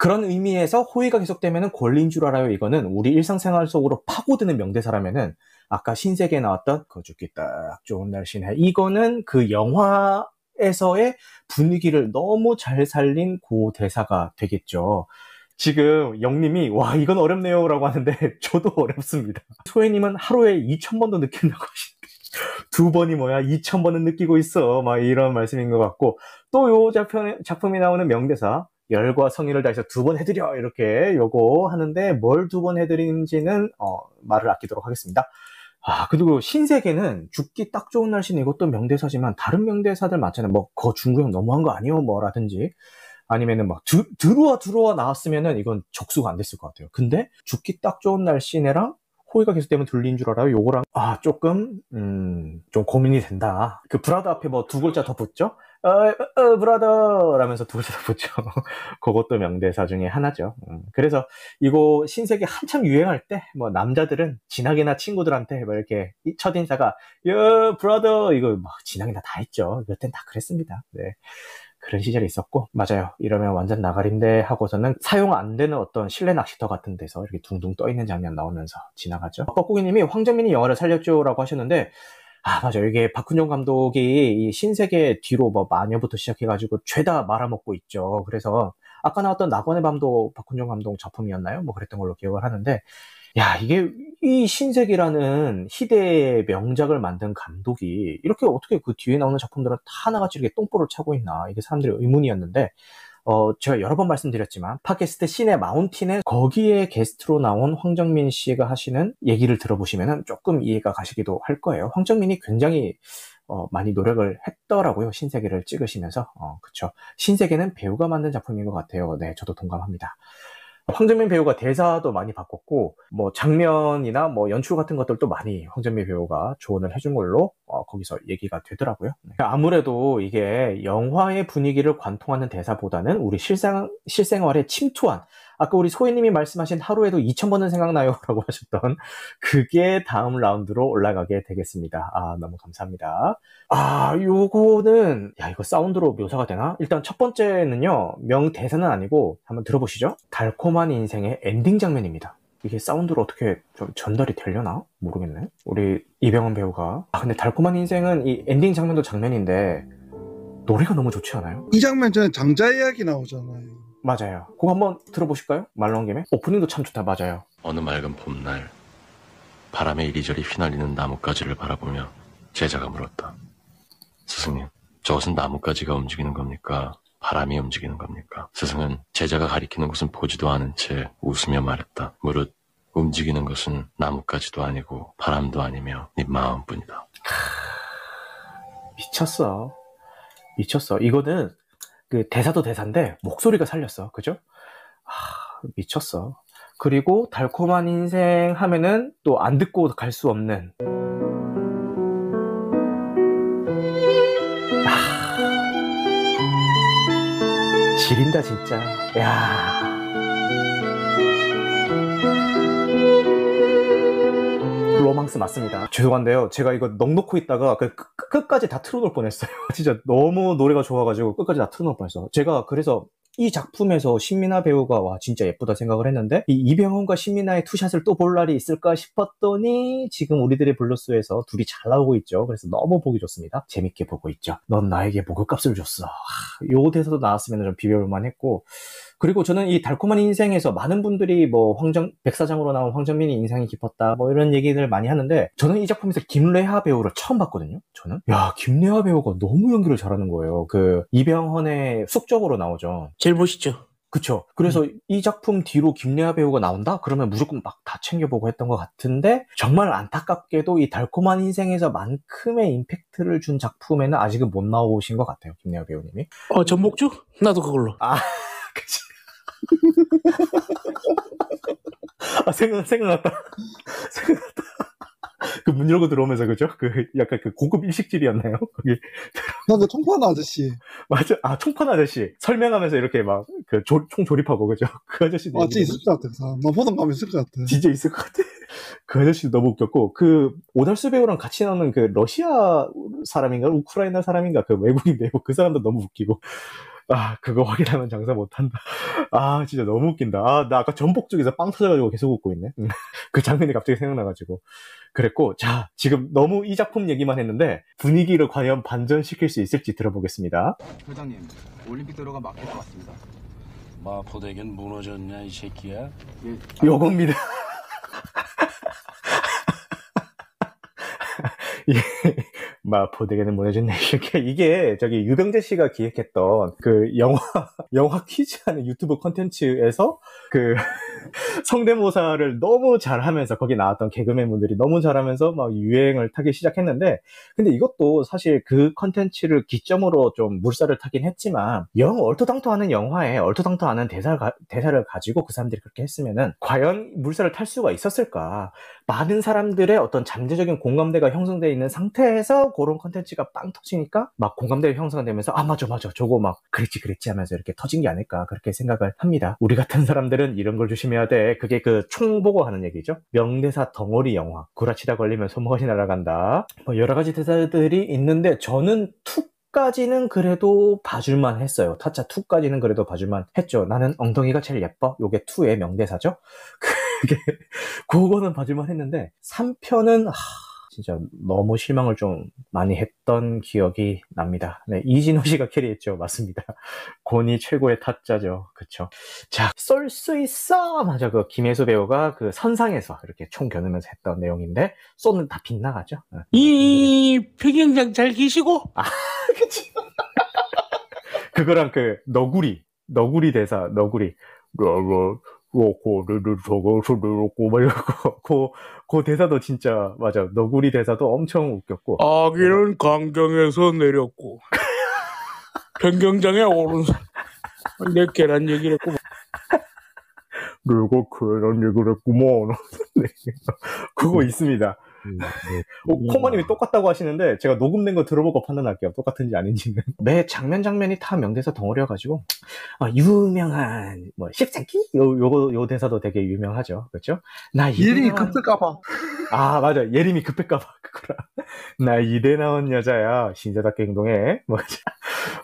그런 의미에서 호의가 계속되면은 권리인 줄 알아요. 이거는 우리 일상생활 속으로 파고드는 명대사라면은 아까 신세계에 나왔던 거죽기 딱 좋은 날씨네. 이거는 그 영화에서의 분위기를 너무 잘 살린 그 대사가 되겠죠. 지금 영님이 와 이건 어렵네요 라고 하는데 저도 어렵습니다. 소혜님은 하루에 2,000번도 느낀다고 하시는데 두 번이 뭐야 2,000번은 느끼고 있어 막 이런 말씀인 것 같고 또 요 작품, 작품이 나오는 명대사 열과 성의를 다해서 두 번 해드려 이렇게 요거 하는데 뭘 두 번 해드리는지는 어, 말을 아끼도록 하겠습니다. 아 그리고 신세계는 죽기 딱 좋은 날씨는 이것도 명대사지만 다른 명대사들 많잖아요. 뭐 거 중구형 너무한 거 아니요 뭐라든지 아니면은 막 두, 들어와 들어와 나왔으면은 이건 적수가 안 됐을 것 같아요. 근데 죽기 딱 좋은 날씨네랑 호의가 계속되면 들린 줄 알아요. 요거랑 아 조금 음, 좀 고민이 된다. 그 브라더 앞에 뭐 두 글자 더 붙죠? 어, 어, 어, 브라더 라면서 두 글자 더 붙죠. 그것도 명대사 중에 하나죠. 음, 그래서 이거 신세계 한참 유행할 때 뭐 남자들은 진하게나 친구들한테 뭐 이렇게 이 첫인사가 야 브라더 이거 막 진하게나 다 했죠. 그땐 다 그랬습니다. 네. 그런 시절이 있었고 맞아요 이러면 완전 나가린데 하고서는 사용 안 되는 어떤 실내 낚시터 같은 데서 이렇게 둥둥 떠 있는 장면 나오면서 지나가죠 뻐꾸기님이 황정민이 영화를 살렸죠 라고 하셨는데 아 맞아요 이게 박훈정 감독이 이 신세계 뒤로 뭐 마녀부터 시작해가지고 죄다 말아먹고 있죠. 그래서 아까 나왔던 낙원의 밤도 박훈정 감독 작품이었나요? 뭐 그랬던 걸로 기억을 하는데 야, 이게 이 신세계라는 희대의 명작을 만든 감독이 이렇게 어떻게 그 뒤에 나오는 작품들은 다 하나같이 이렇게 똥볼을 차고 있나? 이게 사람들의 의문이었는데 어, 제가 여러 번 말씀드렸지만 팟캐스트 시네 마운틴에 거기에 게스트로 나온 황정민 씨가 하시는 얘기를 들어보시면 조금 이해가 가시기도 할 거예요. 황정민이 굉장히 어, 많이 노력을 했더라고요. 신세계를 찍으시면서. 어, 그쵸. 신세계는 배우가 만든 작품인 것 같아요. 네, 저도 동감합니다. 황정민 배우가 대사도 많이 바꿨고 뭐 장면이나 뭐 연출 같은 것들도 많이 황정민 배우가 조언을 해준 걸로 어, 거기서 얘기가 되더라고요. 네. 아무래도 이게 영화의 분위기를 관통하는 대사보다는 우리 실생 실생활에 침투한 아까 우리 소희님이 말씀하신 하루에도 2,000번은 생각나요 라고 하셨던 그게 다음 라운드로 올라가게 되겠습니다. 아 너무 감사합니다. 아 요거는 야 이거 사운드로 묘사가 되나? 일단 첫 번째는요 명 대사는 아니고 한번 들어보시죠. 달콤한 인생의 엔딩 장면입니다. 이게 사운드로 어떻게 좀 전달이 되려나? 모르겠네. 우리 이병헌 배우가 아 근데 달콤한 인생은 이 엔딩 장면도 장면인데 노래가 너무 좋지 않아요? 이 장면 전에 장자 이야기 나오잖아요. 맞아요. 그거 한번 들어보실까요? 말 나온 김에 오프닝도 참 좋다. 맞아요. 어느 맑은 봄날 바람에 이리저리 휘날리는 나뭇가지를 바라보며 제자가 물었다. 스승님, 저것은 나뭇가지가 움직이는 겁니까? 바람이 움직이는 겁니까? 스승은 제자가 가리키는 곳은 보지도 않은 채 웃으며 말했다. 무릇 움직이는 것은 나뭇가지도 아니고 바람도 아니며 네 마음뿐이다. 미쳤어. 미쳤어. 이거는 그 대사도 대사인데 목소리가 살렸어. 그죠? 아, 미쳤어. 그리고 달콤한 인생 하면은 또 안 듣고 갈 수 없는 아, 지린다 진짜. 야. 로망스 맞습니다. 죄송한데요. 제가 이거 넉넉고 있다가 그 끝- 끝까지 다 틀어놓을 뻔했어요. 진짜 너무 노래가 좋아가지고 끝까지 다 틀어놓을 뻔했어. 제가 그래서 이 작품에서 신민아 배우가 와 진짜 예쁘다 생각을 했는데 이 이병헌과 신민아의 투샷을 또 볼 날이 있을까 싶었더니 지금 우리들의 블루스에서 둘이 잘 나오고 있죠. 그래서 너무 보기 좋습니다. 재밌게 보고 있죠. 넌 나에게 모욕감을 줬어. 하, 요 대사도 나왔으면 좀 비벼볼만 했고 그리고 저는 이 달콤한 인생에서 많은 분들이 뭐 황정 백사장으로 나온 황정민이 인상이 깊었다 뭐 이런 얘기들 많이 하는데 저는 이 작품에서 김뢰하 배우를 처음 봤거든요. 저는 야 김뢰하 배우가 너무 연기를 잘하는 거예요. 그 이병헌의 숙적으로 나오죠. 제일 멋있죠. 그쵸. 그래서 이 작품 뒤로 김래아 배우가 나온다? 그러면 무조건 막 다 챙겨보고 했던 것 같은데, 정말 안타깝게도 이 달콤한 인생에서 만큼의 임팩트를 준 작품에는 아직은 못 나오신 것 같아요, 김래아 배우님이. 어, 전복죽? 나도 그걸로. 아, 그치. 아, 생각, 생각났다. 생각났다. 그 문 열고 들어오면서, 그죠? 그, 약간 그 고급 일식집이었나요? 거기. 나그 총판 아저씨. 맞아. 아, 총판 아저씨. 설명하면서 이렇게 막, 그, 조- 총 조립하고, 그죠? 그 아저씨도. 아, 진짜 있을 것 같아, 그 사람. 나 보던 감이 있을 것 같아. 진짜 있을 것 같아. 그 아저씨도 너무 웃겼고, 그, 오달수 배우랑 같이 나오는 그, 러시아 사람인가, 우크라이나 사람인가, 그 외국인 배우, 그 사람도 너무 웃기고. 아, 그거 확인하면 장사 못한다. 아, 진짜 너무 웃긴다. 아, 나 아까 전복 쪽에서 빵 터져가지고 계속 웃고 있네. 음. 그 장면이 갑자기 생각나가지고. 그랬고, 자, 지금 너무 이 작품 얘기만 했는데, 분위기를 과연 반전시킬 수 있을지 들어보겠습니다. 회장님, 올림픽 도로가 막힐 것 같습니다. 마포대교는 무너졌냐 이 새끼야? 요겁니다. 예, 마포대교는 무너졌네. 이렇게 이게 저기 유병재 씨가 기획했던 그 영화 영화 퀴즈 하는 유튜브 콘텐츠에서 그 성대모사를 너무 잘하면서 거기 나왔던 개그맨 분들이 너무 잘하면서 막 유행을 타기 시작했는데 근데 이것도 사실 그 콘텐츠를 기점으로 좀 물살을 타긴 했지만 영 얼토당토하는 영화에 얼토당토하는 대사를, 가, 대사를 가지고 그 사람들이 그렇게 했으면은 과연 물살을 탈 수가 있었을까? 많은 사람들의 어떤 잠재적인 공감대가 형성되어 있는 상태에서 그런 콘텐츠가 빵 터지니까 막 공감대가 형성되면서 아 맞아 맞아 저거 막 그랬지 그랬지 하면서 이렇게 터진 게 아닐까 그렇게 생각을 합니다. 우리 같은 사람들은 이런 걸 조심해야 돼. 그게 그 총 보고 하는 얘기죠. 명대사 덩어리 영화. 구라치다 걸리면 손모가지 날아간다. 뭐 여러 가지 대사들이 있는데 저는 툭 까지는 그래도 봐줄만 했어요. 타짜 2까지는 그래도 봐줄만 했죠. 나는 엉덩이가 제일 예뻐. 요게 2의 명대사죠. 그게 그거는 봐줄만 했는데 3편은 진짜 너무 실망을 좀 많이 했던 기억이 납니다. 네, 이진호 씨가 캐리했죠. 맞습니다. 곤이 최고의 타짜죠. 그쵸. 자, 쏠 수 있어! 맞아. 그 김혜수 배우가 그 선상에서 이렇게 총 겨누면서 했던 내용인데, 쏘는 다 빗나가죠. 어. 이 평영장 잘 계시고? 아, 그치. 그거랑 그, 너구리. 너구리 대사, 너구리. 러러, 로고, 르르, 저거, 르르고, 막 이러고, 그, 그 대사도 진짜, 맞아. 너구리 대사도 엄청 웃겼고. 아기는 강경에서 내렸고 변경장에 오른 내 계란 얘기를 했고 내가 그런 얘기를 했구먼. 네. 그거 있습니다. 어, 코마님이 똑같다고 하시는데 제가 녹음된 거 들어보고 판단할게요. 똑같은지 아닌지는. 매 장면 장면이 다 명대사 덩어리여가지고 아, 유명한 뭐 십새끼 요 요거 요 대사도 되게 유명하죠. 그렇죠? 나 이대 예림이 급할까봐. 아 맞아 예림이 급할까봐 그거라. 나 이대 나온 여자야 신세답게 행동해. 뭐,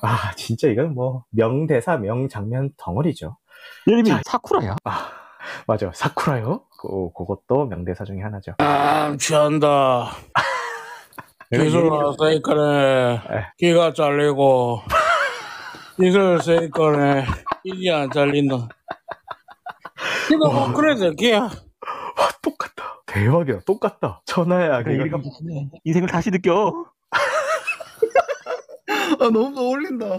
아 진짜 이건 뭐 명대사 명장면 덩어리죠. 예림이 사쿠라야? 아 맞아 사쿠라요. 그 그것도 명대사 중에 하나죠. 아 취한다. 기술 나서니까네. 귀가 잘리고. 기술 쓰니까네. 이게 안 잘린다. 이거 뭐 그래도 걔야. 대박이야. 똑같다. 천하야 그래, 걔가 인생을 다시 느껴. 아, 너무 어울린다.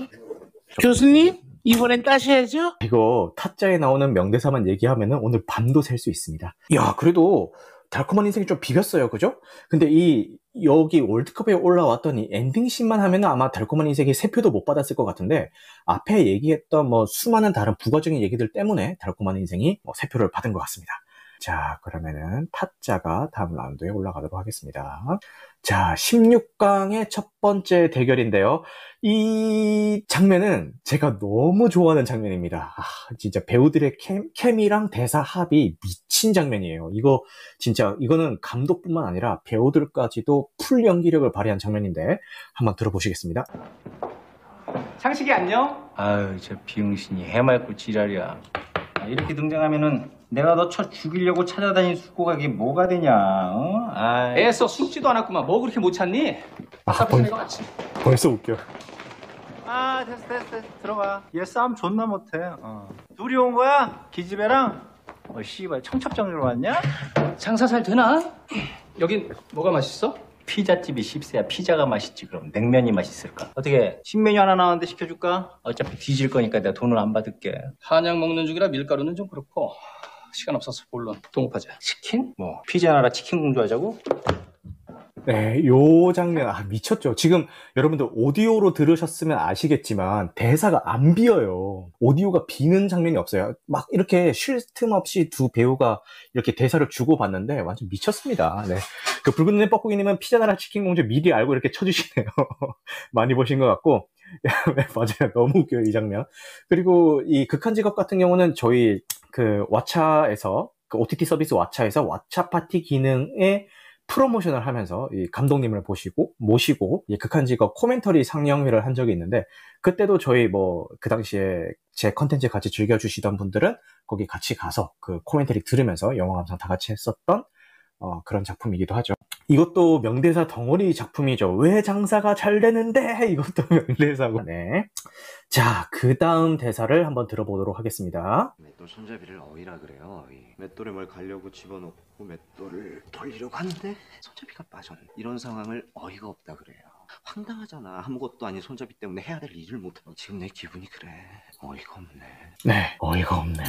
교수님 이번엔 따셔야죠 이거 타짜에 나오는 명대사만 얘기하면은 오늘 밤도 셀 수 있습니다. 야, 그래도 달콤한 인생이 좀 비볐어요. 그죠? 근데 이, 여기 월드컵에 올라왔던 이 엔딩씬만 하면은 아마 달콤한 인생이 세 표도 못 받았을 것 같은데, 앞에 얘기했던 뭐 수많은 다른 부가적인 얘기들 때문에 달콤한 인생이 뭐 세 표를 받은 것 같습니다. 자, 그러면은 타짜가 다음 라운드에 올라가도록 하겠습니다. 자, 16강의 첫 번째 대결인데요. 이 장면은 제가 너무 좋아하는 장면입니다. 아, 진짜 배우들의 캠, 케미랑 대사 합이 미친 장면이에요. 이거 진짜 이거는 감독뿐만 아니라 배우들까지도 풀 연기력을 발휘한 장면인데 한번 들어보시겠습니다. 상식이 안녕? 아유 저 비응신이 해맑고 지랄이야 아, 이렇게 등장하면은 내가 너 쳐 죽이려고 찾아다닌 숙고가 이게 뭐가 되냐 어? 아, 애써 숨지도 않았구만 뭐 그렇게 못 찾니? 아, 벌, 벌써 웃겨. 아 됐어 됐어 됐어 들어가 얘 싸움 존나 못해 어. 둘이 온 거야? 기집애랑? 어 씨발 청첩장으로 왔냐? 장사 잘 되나? 여긴 뭐가 맛있어? 피자집이 10세야 피자가 맛있지 그럼 냉면이 맛있을까? 어떻게 신메뉴 하나 나왔는데 시켜줄까? 어차피 뒤질 거니까 내가 돈을 안 받을게 한약 먹는 중이라 밀가루는 좀 그렇고 시간 없어서 본론 동업하자. 치킨? 뭐 피자 하나라 치킨 공주하자고? 네, 요 장면, 아, 미쳤죠. 지금 여러분들 오디오로 들으셨으면 아시겠지만, 대사가 안 비어요. 오디오가 비는 장면이 없어요. 막 이렇게 쉴 틈 없이 두 배우가 이렇게 대사를 주고 받는데, 완전 미쳤습니다. 네. 그 붉은 눈의 뻐꾸기님은 피자나라 치킨 공주 미리 알고 이렇게 쳐주시네요. 많이 보신 것 같고, 네, 맞아요. 너무 웃겨요, 이 장면. 그리고 이 극한 직업 같은 경우는 저희 그 왓챠에서, 그 OTT 서비스 왓챠에서 왓챠 파티 기능에 프로모션을 하면서 이 감독님을 보시고 모시고 이 극한 직업 코멘터리 상영회를 한 적이 있는데 그때도 저희 뭐 그 당시에 제 컨텐츠 같이 즐겨주시던 분들은 거기 같이 가서 그 코멘터리 들으면서 영화 감상 다 같이 했었던 어, 그런 작품이기도 하죠. 이것도 명대사 덩어리 작품이죠. 왜 장사가 잘 되는데 이것도 명대사고. 네. 자, 그 다음 대사를 한번 들어보도록 하겠습니다. 맷돌 손잡이를 어이라 그래요. 어이. 맷돌에 뭘 가려고 집어넣고 맷돌을 돌리려고 하는데 손잡이가 빠졌네. 이런 상황을 어이가 없다 그래요. 황당하잖아. 아무것도 아닌 손잡이 때문에 해야 될 일을 못하고 지금 내 기분이 그래. 어이가 없네. 네, 어이가 없네.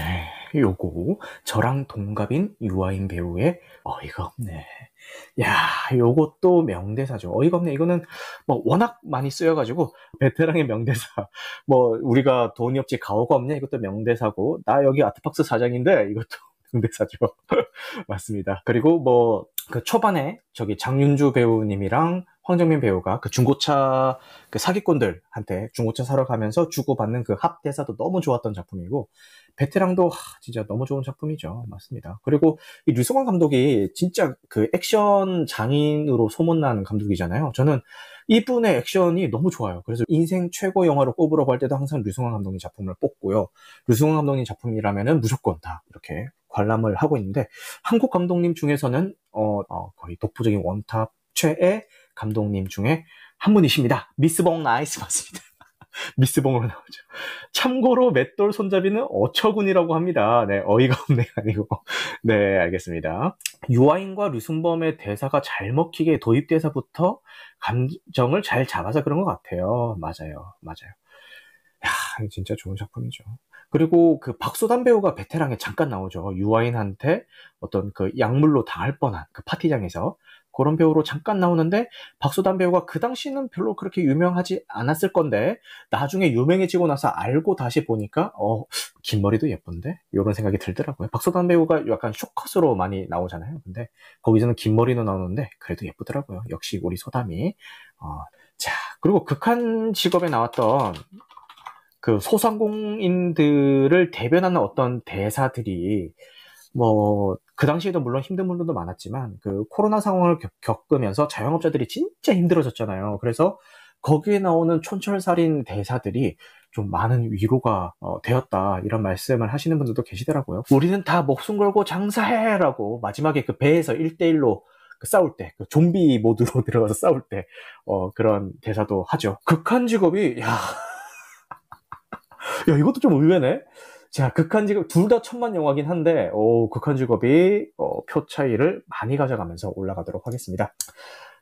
요거 저랑 동갑인 유아인 배우의 어이가 없네. 야, 요것도 명대사죠. 어이가 없네. 이거는 뭐 워낙 많이 쓰여가지고 베테랑의 명대사. 뭐 우리가 돈이 없지 가오가 없냐. 이것도 명대사고 나 여기 아트박스 사장인데 이것도 명대사죠. 맞습니다. 그리고 뭐 그 초반에 저기 장윤주 배우님이랑 황정민 배우가 그 중고차 그 사기꾼들한테 중고차 사러 가면서 주고받는 그 합 대사도 너무 좋았던 작품이고 베테랑도 하, 진짜 너무 좋은 작품이죠. 맞습니다. 그리고 이 류승완 감독이 진짜 그 액션 장인으로 소문난 감독이잖아요. 저는 이분의 액션이 너무 좋아요. 그래서 인생 최고 영화로 꼽으라고 할 때도 항상 류승완 감독님 작품을 뽑고요. 류승완 감독님 작품이라면은 무조건 다 이렇게 관람을 하고 있는데 한국 감독님 중에서는 어, 어, 거의 독보적인 원탑 최애 감독님 중에 한 분이십니다. 미스봉 나이스 맞습니다. 미스봉으로 나오죠. 참고로 맷돌 손잡이는 어처구니라고 합니다. 네, 어이가 없네 아니고. 네, 알겠습니다. 유아인과 류승범의 대사가 잘 먹히게 도입대사부터 감정을 잘 잡아서 그런 것 같아요. 맞아요. 맞아요. 야, 진짜 좋은 작품이죠. 그리고 그 박소담 배우가 베테랑에 잠깐 나오죠. 유아인한테 어떤 그 약물로 당할 뻔한 그 파티장에서 그런 배우로 잠깐 나오는데 박소담 배우가 그 당시는 별로 그렇게 유명하지 않았을 건데 나중에 유명해지고 나서 알고 다시 보니까 어, 긴 머리도 예쁜데? 이런 생각이 들더라고요. 박소담 배우가 약간 쇼컷으로 많이 나오잖아요. 근데 거기서는 긴 머리는 나오는데 그래도 예쁘더라고요. 역시 우리 소담이. 어, 자, 그리고 극한 직업에 나왔던 그 소상공인들을 대변하는 어떤 대사들이 뭐 그 당시에도 물론 힘든 분들도 많았지만 그 코로나 상황을 겪- 겪으면서 자영업자들이 진짜 힘들어졌잖아요. 그래서 거기에 나오는 촌철살인 대사들이 좀 많은 위로가 어, 되었다 이런 말씀을 하시는 분들도 계시더라고요. 우리는 다 목숨 걸고 장사해라고 마지막에 그 배에서 1대1로 그 싸울 때, 그 좀비 모드로 들어가서 싸울 때, 어, 그런 대사도 하죠. 극한 직업이, 야, 야, 이것도 좀 의외네? 자, 극한 직업, 둘 다 천만 영화긴 한데, 오, 극한 직업이, 어, 표 차이를 많이 가져가면서 올라가도록 하겠습니다.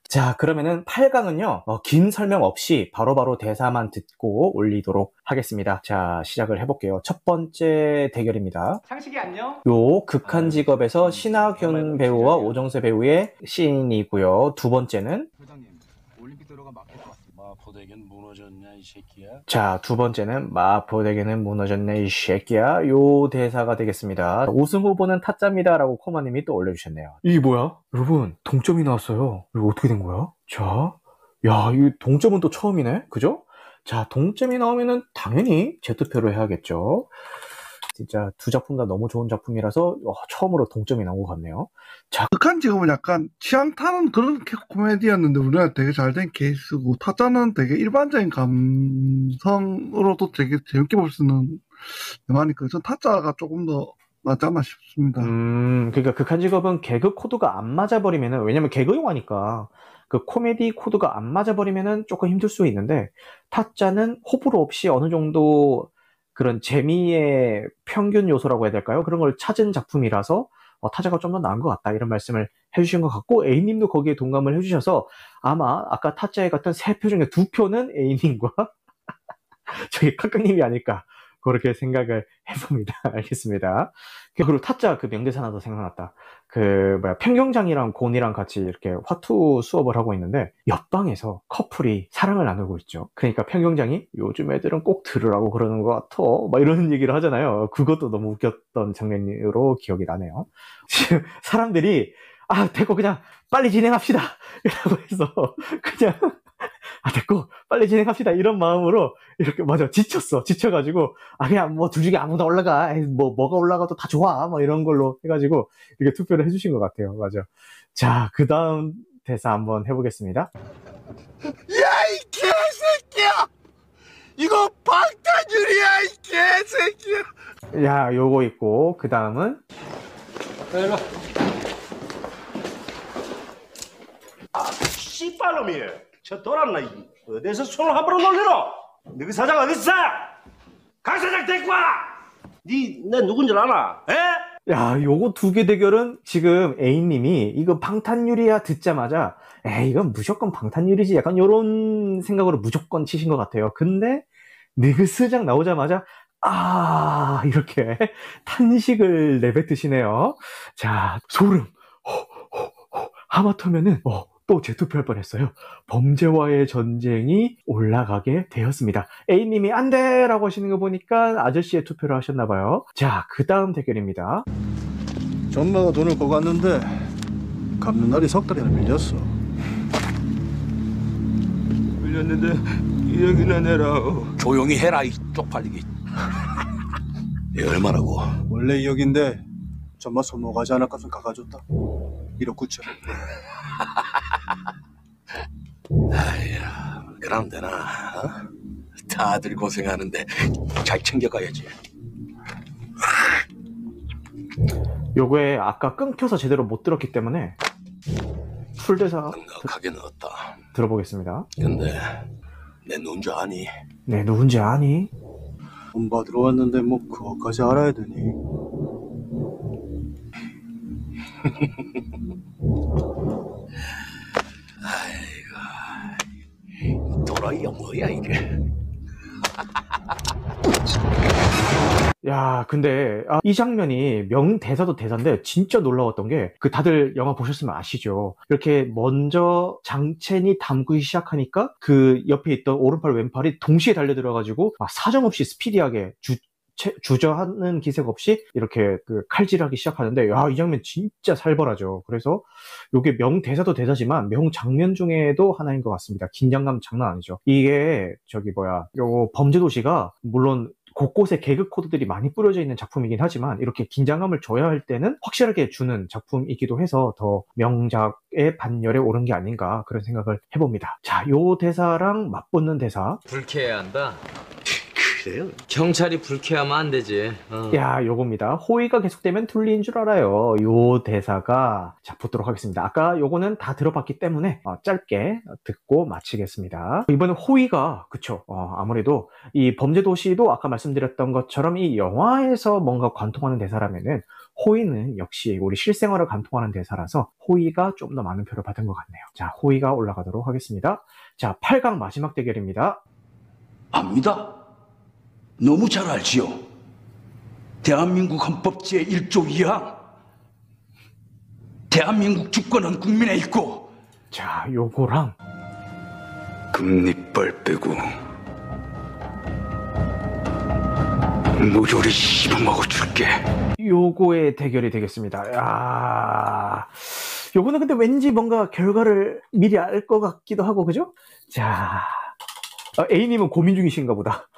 자, 그러면은 8강은요, 어, 긴 설명 없이 바로 바로 대사만 듣고 올리도록 하겠습니다. 자, 시작을 해볼게요. 첫 번째 대결입니다. 상식이 안녕? 요 극한 직업에서 신하균 배우와 오정세 배우의 씬이고요. 두 번째는 올림픽대로가 막힐 것 같습니다. 마포대교는 무너졌냐 이 새끼야. 자, 두 번째는 마포대교는 무너졌네 이 새끼야. 요 대사가 되겠습니다. 우승 후보는 타짜입니다라고 코마님이 또 올려주셨네요. 이게 뭐야? 여러분 동점이 나왔어요. 이거 어떻게 된 거야? 자, 야, 이 동점은 또 처음이네, 그죠? 자, 동점이 나오면은 당연히 재투표를 해야겠죠. 진짜 두 작품 다 너무 좋은 작품이라서 어, 처음으로 동점이 나온 것 같네요. 자, 극한 직업은 약간 취향 타는 그런 캐- 코미디였는데 우리가 되게 잘 된 케이스고 타짜는 되게 일반적인 감성으로도 되게 재밌게 볼 수 있는 영화니까 전 타짜가 조금 더 낫지 않나 싶습니다. 음, 그러니까 극한 직업은 개그 코드가 안 맞아버리면은, 왜냐면 개그 영화니까, 그 코미디 코드가 안 맞아버리면은 조금 힘들 수 있는데, 타짜는 호불호 없이 어느 정도 그런 재미의 평균 요소라고 해야 될까요? 그런 걸 찾은 작품이라서, 어, 타짜가 좀 더 나은 것 같다 이런 말씀을 해주신 것 같고 A님도 거기에 동감을 해주셔서 아마 아까 타짜에 갔던 세 표 중에 두 표는 A님과 저기 카카님이 아닐까 그렇게 생각을 해봅니다. 알겠습니다. 그리고 타짜 그 명대사 하나 더 생각났다. 그 뭐야 평경장이랑 곤이랑 같이 이렇게 화투 수업을 하고 있는데 옆방에서 커플이 사랑을 나누고 있죠. 그러니까 평경장이 요즘 애들은 꼭 들으라고 그러는 것 같아. 막 이런 얘기를 하잖아요. 그것도 너무 웃겼던 장면으로 기억이 나네요. 지금 사람들이 아 됐고 그냥 빨리 진행합시다. 이라고 해서 그냥 아 됐고 빨리 진행합시다. 이런 마음으로 이렇게 맞아. 지쳤어. 지쳐가지고 아 그냥 뭐 둘 중에 아무나 올라가. 뭐 뭐가 올라가도 다 좋아. 뭐 이런 걸로 해가지고 이렇게 투표를 해주신 것 같아요. 맞아. 자 그 다음 대사 한번 해보겠습니다. 야, 이 개새끼야! 이거 방탄유리야, 이 개새끼야! 야 요거 있고 그 다음은? 일로. 아, 씨발놈이. 저 돌았나, 이. 어디서 손을 함부로 놀리노? 너그 사장 어딨어? 강 사장 데리고 와! 니, 내 누군 줄 아나? 에? 야, 요거 두 개 대결은 지금 A님이 이거 방탄유리야 듣자마자 에이, 이건 무조건 방탄유리지. 약간 요런 생각으로 무조건 치신 것 같아요. 근데 느그스장 나오자마자 아, 이렇게 탄식을 내뱉으시네요. 자, 소름. 하마터면은 어, 또 재투표할 뻔했어요. 범죄와의 전쟁이 올라가게 되었습니다. A님이 안 돼! 라고 하시는 거 보니까 아저씨의 투표를 하셨나봐요. 자, 그 다음 대결입니다. 전마가 돈을 거갔는데 갚는 날이 석 달이나 밀렸어. 밀렸는데 여기나 내라. 조용히 해라 이 쪽팔리기. 이 얼마라고? 원래 2억인데 전마 손모가지 하나 값은 깎아줬다. 1억 9천. 아야, 그럼 되나? 어? 다들 고생하는데 잘 챙겨가야지. 요거에 아까 끊겨서 제대로 못 들었기 때문에 풀대사 가게 넣었다. 들어보겠습니다. 근데 내 누군지 아니? 네, 누군지 아니? 돈 받으러 왔는데 뭐 그거까지 알아야 되니? 도라이야 뭐야 이게? 야, 근데 아, 이 장면이 명대사도 대사인데 진짜 놀라웠던 게 그 다들 영화 보셨으면 아시죠? 이렇게 먼저 장첸이 담그기 시작하니까 그 옆에 있던 오른팔 왼팔이 동시에 달려들어가지고 막 사정없이 스피디하게 주 채- 주저하는 기색 없이 이렇게 그 칼질하기 시작하는데 야, 이 장면 진짜 살벌하죠. 그래서 요게 명대사도 대사지만 명장면 중에도 하나인 것 같습니다. 긴장감 장난 아니죠. 이게 저기 뭐야 요 범죄도시가 물론 곳곳에 개그 코드들이 많이 뿌려져 있는 작품이긴 하지만 이렇게 긴장감을 줘야 할 때는 확실하게 주는 작품이기도 해서 더 명작의 반열에 오른 게 아닌가 그런 생각을 해봅니다. 자, 요 대사랑 맞붙는 대사. 불쾌해야 한다. 그래요? 경찰이 불쾌하면 안 되지. 어. 야, 요겁니다. 호의가 계속되면 둘리인 줄 알아요. 요 대사가 자 붙도록 하겠습니다. 아까 요거는 다 들어봤기 때문에 어, 짧게 듣고 마치겠습니다. 이번엔 호의가 그쵸? 어, 아무래도 이 범죄도시도 아까 말씀드렸던 것처럼 이 영화에서 뭔가 관통하는 대사라면은 호의는 역시 우리 실생활을 관통하는 대사라서 호의가 좀 더 많은 표를 받은 것 같네요. 자, 호의가 올라가도록 하겠습니다. 자, 8강 마지막 대결입니다. 압니다. 너무 잘 알지요. 대한민국 헌법 제1조 2항. 대한민국 주권은 국민에 있고 자, 요거랑 금리빨 빼고 무조리 씹어먹어 줄게. 요거의 대결이 되겠습니다. 야, 요거는 근데 왠지 뭔가 결과를 미리 알 것 같기도 하고, 그죠? 자, 아, A님은 고민 중이신가 보다.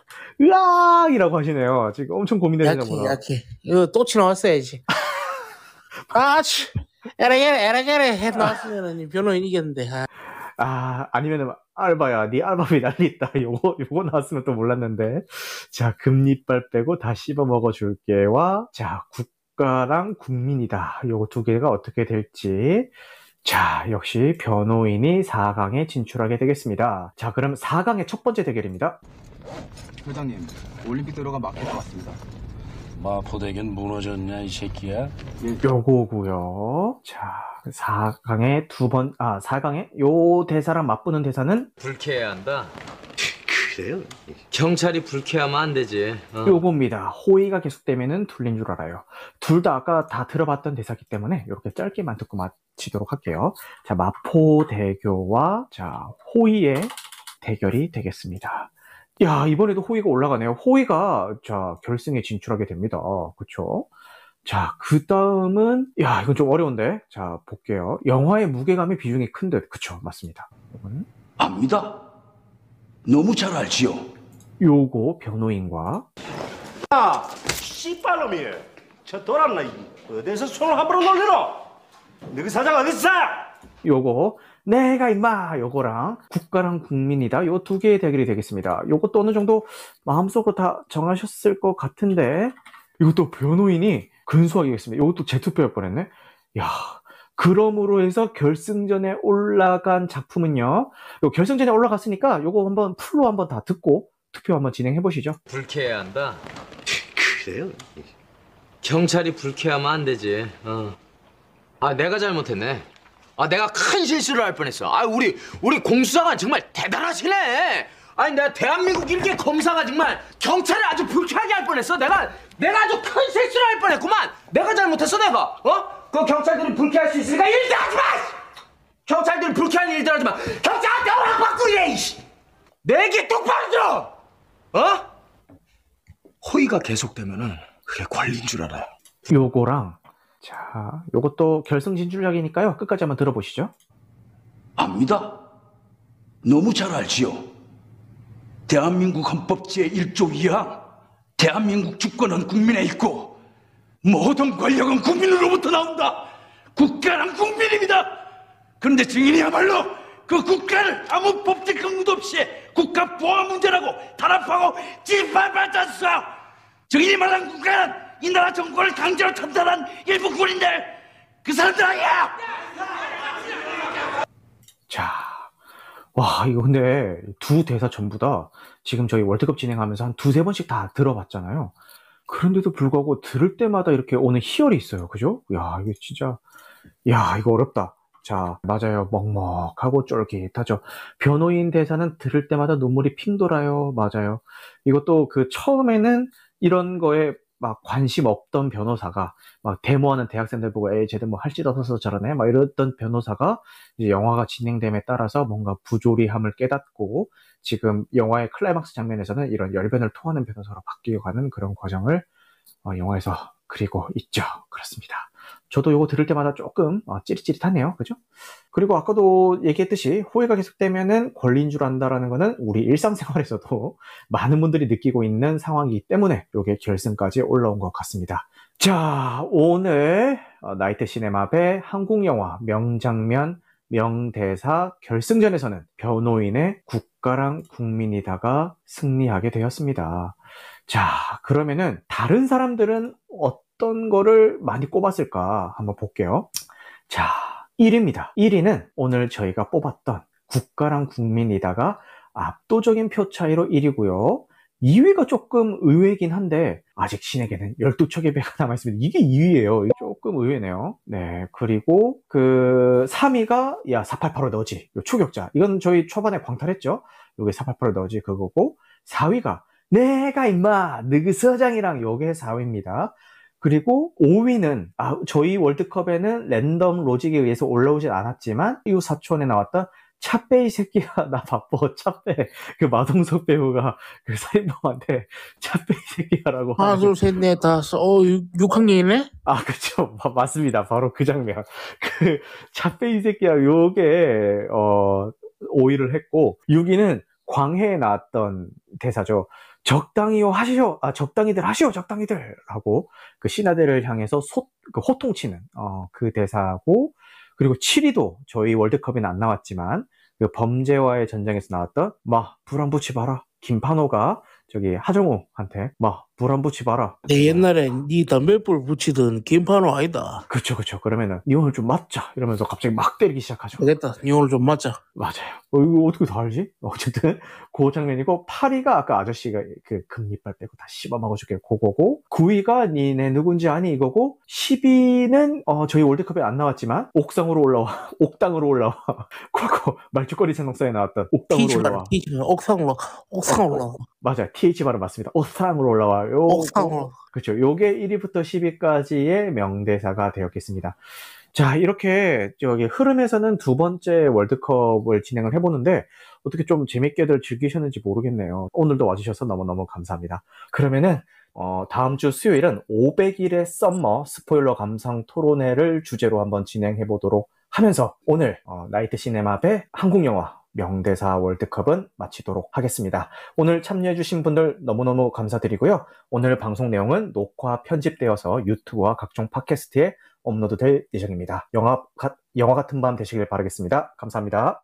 으악이라고 하시네요. 지금 엄청 고민되시나 약해, 보다. 약해. 이거 또치 나왔어야지. 아, 치. 에라게레, 에라게레 해 나왔으면 변호인 이겼는데. 아. 아, 아니면은 알바야, 네 알바비 난리있다. 요거, 요거 나왔으면 또 몰랐는데. 자, 금리빨 빼고 다 씹어 먹어 줄게와, 자, 국가랑 국민이다. 요거 두 개가 어떻게 될지. 자, 역시 변호인이 4강에 진출하게 되겠습니다. 자, 그럼 4강의 첫 번째 대결입니다. 회장님, 올림픽 들어가 막힐 것 같습니다. 마포대교는 무너졌냐 이 새끼야? 요거고요. 자, 4강의 두 번, 아, 4강의 요 대사랑 맞붙는 대사는 불쾌해야 한다. 그래요? 경찰이 불쾌하면 안 되지. 어. 요겁니다. 호의가 계속되면은 둘린 줄 알아요. 둘 다 아까 다 들어봤던 대사기 때문에 이렇게 짧게만 듣고 마치도록 할게요. 자, 마포대교와 자, 호의의 대결이 되겠습니다. 야, 이번에도 호의가 올라가네요. 호의가 자, 결승에 진출하게 됩니다. 그쵸? 자, 그 다음은, 야, 이건 좀 어려운데. 자, 볼게요. 영화의 무게감이 비중이 큰 듯. 그쵸? 맞습니다. 이거는. 압니다. 너무 잘 알지요. 요거 변호인과 아, 씨발놈이. 저 돌았나, 이. 어디서 손을 함부로 놀리노? 너그 사장 어딨어? 요거 내가 임마 요거랑 국가랑 국민이다 요 두 개의 대결이 되겠습니다. 요것도 어느 정도 마음속으로 다 정하셨을 것 같은데 이것도 변호인이 근소하겠습니다. 요것도 재투표할 뻔했네. 야 그럼으로 해서 결승전에 올라간 작품은요. 요 결승전에 올라갔으니까 요거 한번 풀로 한번 다 듣고 투표 한번 진행해 보시죠. 불쾌해야 한다. 그래요? 경찰이 불쾌하면 안 되지. 어. 아 내가 잘못했네. 아 내가 큰 실수를 할 뻔했어. 아 우리 우리 공수장관 정말 대단하시네. 아니 내가 대한민국 일개 검사가 정말 경찰을 아주 불쾌하게 할 뻔했어. 내가 내가 아주 큰 실수를 할 뻔했구만. 내가 잘못했어 내가. 어? 그 경찰들이 불쾌할 수 있으니까 일들 하지 마. 경찰들이 불쾌한 일들 하지 마. 경찰한테 허락받고 이래. 이씨. 내 얘기 똑바로 들어. 어? 호의가 계속되면은 그게 권리인 줄 알아요. 요거랑 자 요것도 결승 진출작이니까요. 끝까지 한번 들어보시죠. 압니다. 너무 잘 알지요. 대한민국 헌법 제1조 2항 대한민국 주권은 국민에 있고 모든 권력은 국민으로부터 나온다. 국가란 국민입니다. 그런데 증인이야말로 그 국가를 아무 법적 근거도 없이 국가 보안 문제라고 탄압하고 짓밟았었어. 증인이 말한 국가는 이 나라 정권을 강제로 참탈한 일부 군인들 그 사람들 아니야. 자, 와, 이거 근데 두 대사 전부 다 지금 저희 월드컵 진행하면서 한 두세 번씩 다 들어봤잖아요. 그런데도 불구하고 들을 때마다 이렇게 오는 희열이 있어요. 그죠? 야, 이게 진짜, 야, 이거 어렵다. 자, 맞아요. 먹먹하고 쫄깃하죠. 변호인 대사는 들을 때마다 눈물이 핑 돌아요. 맞아요. 이것도 그 처음에는 이런 거에 막 관심 없던 변호사가 막 데모하는 대학생들 보고 에이 쟤들 뭐 할짓 없어서 저러네 막 이랬던 변호사가 이제 영화가 진행됨에 따라서 뭔가 부조리함을 깨닫고 지금 영화의 클라이막스 장면에서는 이런 열변을 토하는 변호사로 바뀌어가는 그런 과정을 어, 영화에서 그리고 있죠. 그렇습니다. 저도 이거 들을 때마다 조금 어, 찌릿찌릿하네요. 그죠? 그리고 아까도 얘기했듯이 호의가 계속되면은 권리인 줄 안다라는 거는 우리 일상생활에서도 많은 분들이 느끼고 있는 상황이기 때문에 이게 결승까지 올라온 것 같습니다. 자, 오늘 어, 나이트 시네마의 한국 영화 명장면 명대사 결승전에서는 변호인의 국가랑 국민이다가 승리하게 되었습니다. 자, 그러면은 다른 사람들은 어떤 거를 많이 꼽았을까 한번 볼게요. 자, 1위입니다. 1위는 오늘 저희가 뽑았던 국가랑 국민이다가 압도적인 표 차이로 1위고요. 2위가 조금 의외이긴 한데 아직 신에게는 12척의 배가 남아있습니다. 이게 2위예요. 조금 의외네요. 네, 그리고 그 3위가 야 4885 너지 요 추격자. 이건 저희 초반에 광탈했죠. 요게 4885 너지 그거고 4위가 내가 임마 느그 서장이랑 요게 4위입니다. 그리고 5위는 아, 저희 월드컵에는 랜덤 로직에 의해서 올라오진 않았지만 이후 사촌에 나왔던 차빼이 새끼야 나 바빠 차빼 그 마동석 배우가 그 사인범한테 차빼이 새끼야라고 하나, 둘, 셋, 넷, 다섯. 어, 6학년이네? 아, 그쵸. 마- 맞습니다. 바로 그 장면. 그, 차페이 새끼야, 요게, 어, 5위를 했고, 6위는 광해에 나왔던 대사죠. 적당히요, 하시오. 아, 적당히들 하시오, 적당히들. 하고, 그 신하들을 향해서 소, 그 호통치는, 어, 그 대사고, 그리고 7위도 저희 월드컵에는 안 나왔지만, 그 범죄와의 전쟁에서 나왔던, 마, 불안 붙이 봐라. 김판호가 저기 하정우한테, 마, 불 안 붙이 봐라. 내 옛날에 네 담배불 붙이던 김판호 아니다. 그쵸, 그쵸. 그러면은, 니 오늘 좀 맞자. 이러면서 갑자기 막 때리기 시작하죠. 되겠다. 니 오늘 좀 맞자. 맞아요. 어, 이거 어떻게 다 알지? 어쨌든, 그 장면이고, 8위가 아까 아저씨가 그 금리빨 빼고 다 씹어먹어 줄게. 그거고, 9위가 니네 누군지 아니 이거고, 10위는, 어, 저희 월드컵에 안 나왔지만, 옥상으로 올라와. 옥당으로 올라와. 그거, 말죽거리 산옥사에 나왔던 옥당으로 티지발, 올라와. 옥상으로, 옥상으로. 맞아요. TH 발음 맞습니다. 옥상으로 올라와 요. 옥상으로. 그렇죠. 요게 1위부터 10위까지의 명대사가 되었겠습니다. 자, 이렇게 저기 흐름에서는 두 번째 월드컵을 진행을 해보는데 어떻게 좀 재밌게들 즐기셨는지 모르겠네요. 오늘도 와주셔서 너무너무 감사합니다. 그러면은 어, 다음 주 수요일은 500일의 썸머 스포일러 감상 토론회를 주제로 한번 진행해 보도록 하면서 오늘 어, 나이트 시네마배 한국 영화 명대사 월드컵은 마치도록 하겠습니다. 오늘 참여해주신 분들 너무너무 감사드리고요. 오늘 방송 내용은 녹화 편집되어서 유튜브와 각종 팟캐스트에 업로드 될 예정입니다. 영화, 가- 영화 같은 밤 되시길 바라겠습니다. 감사합니다.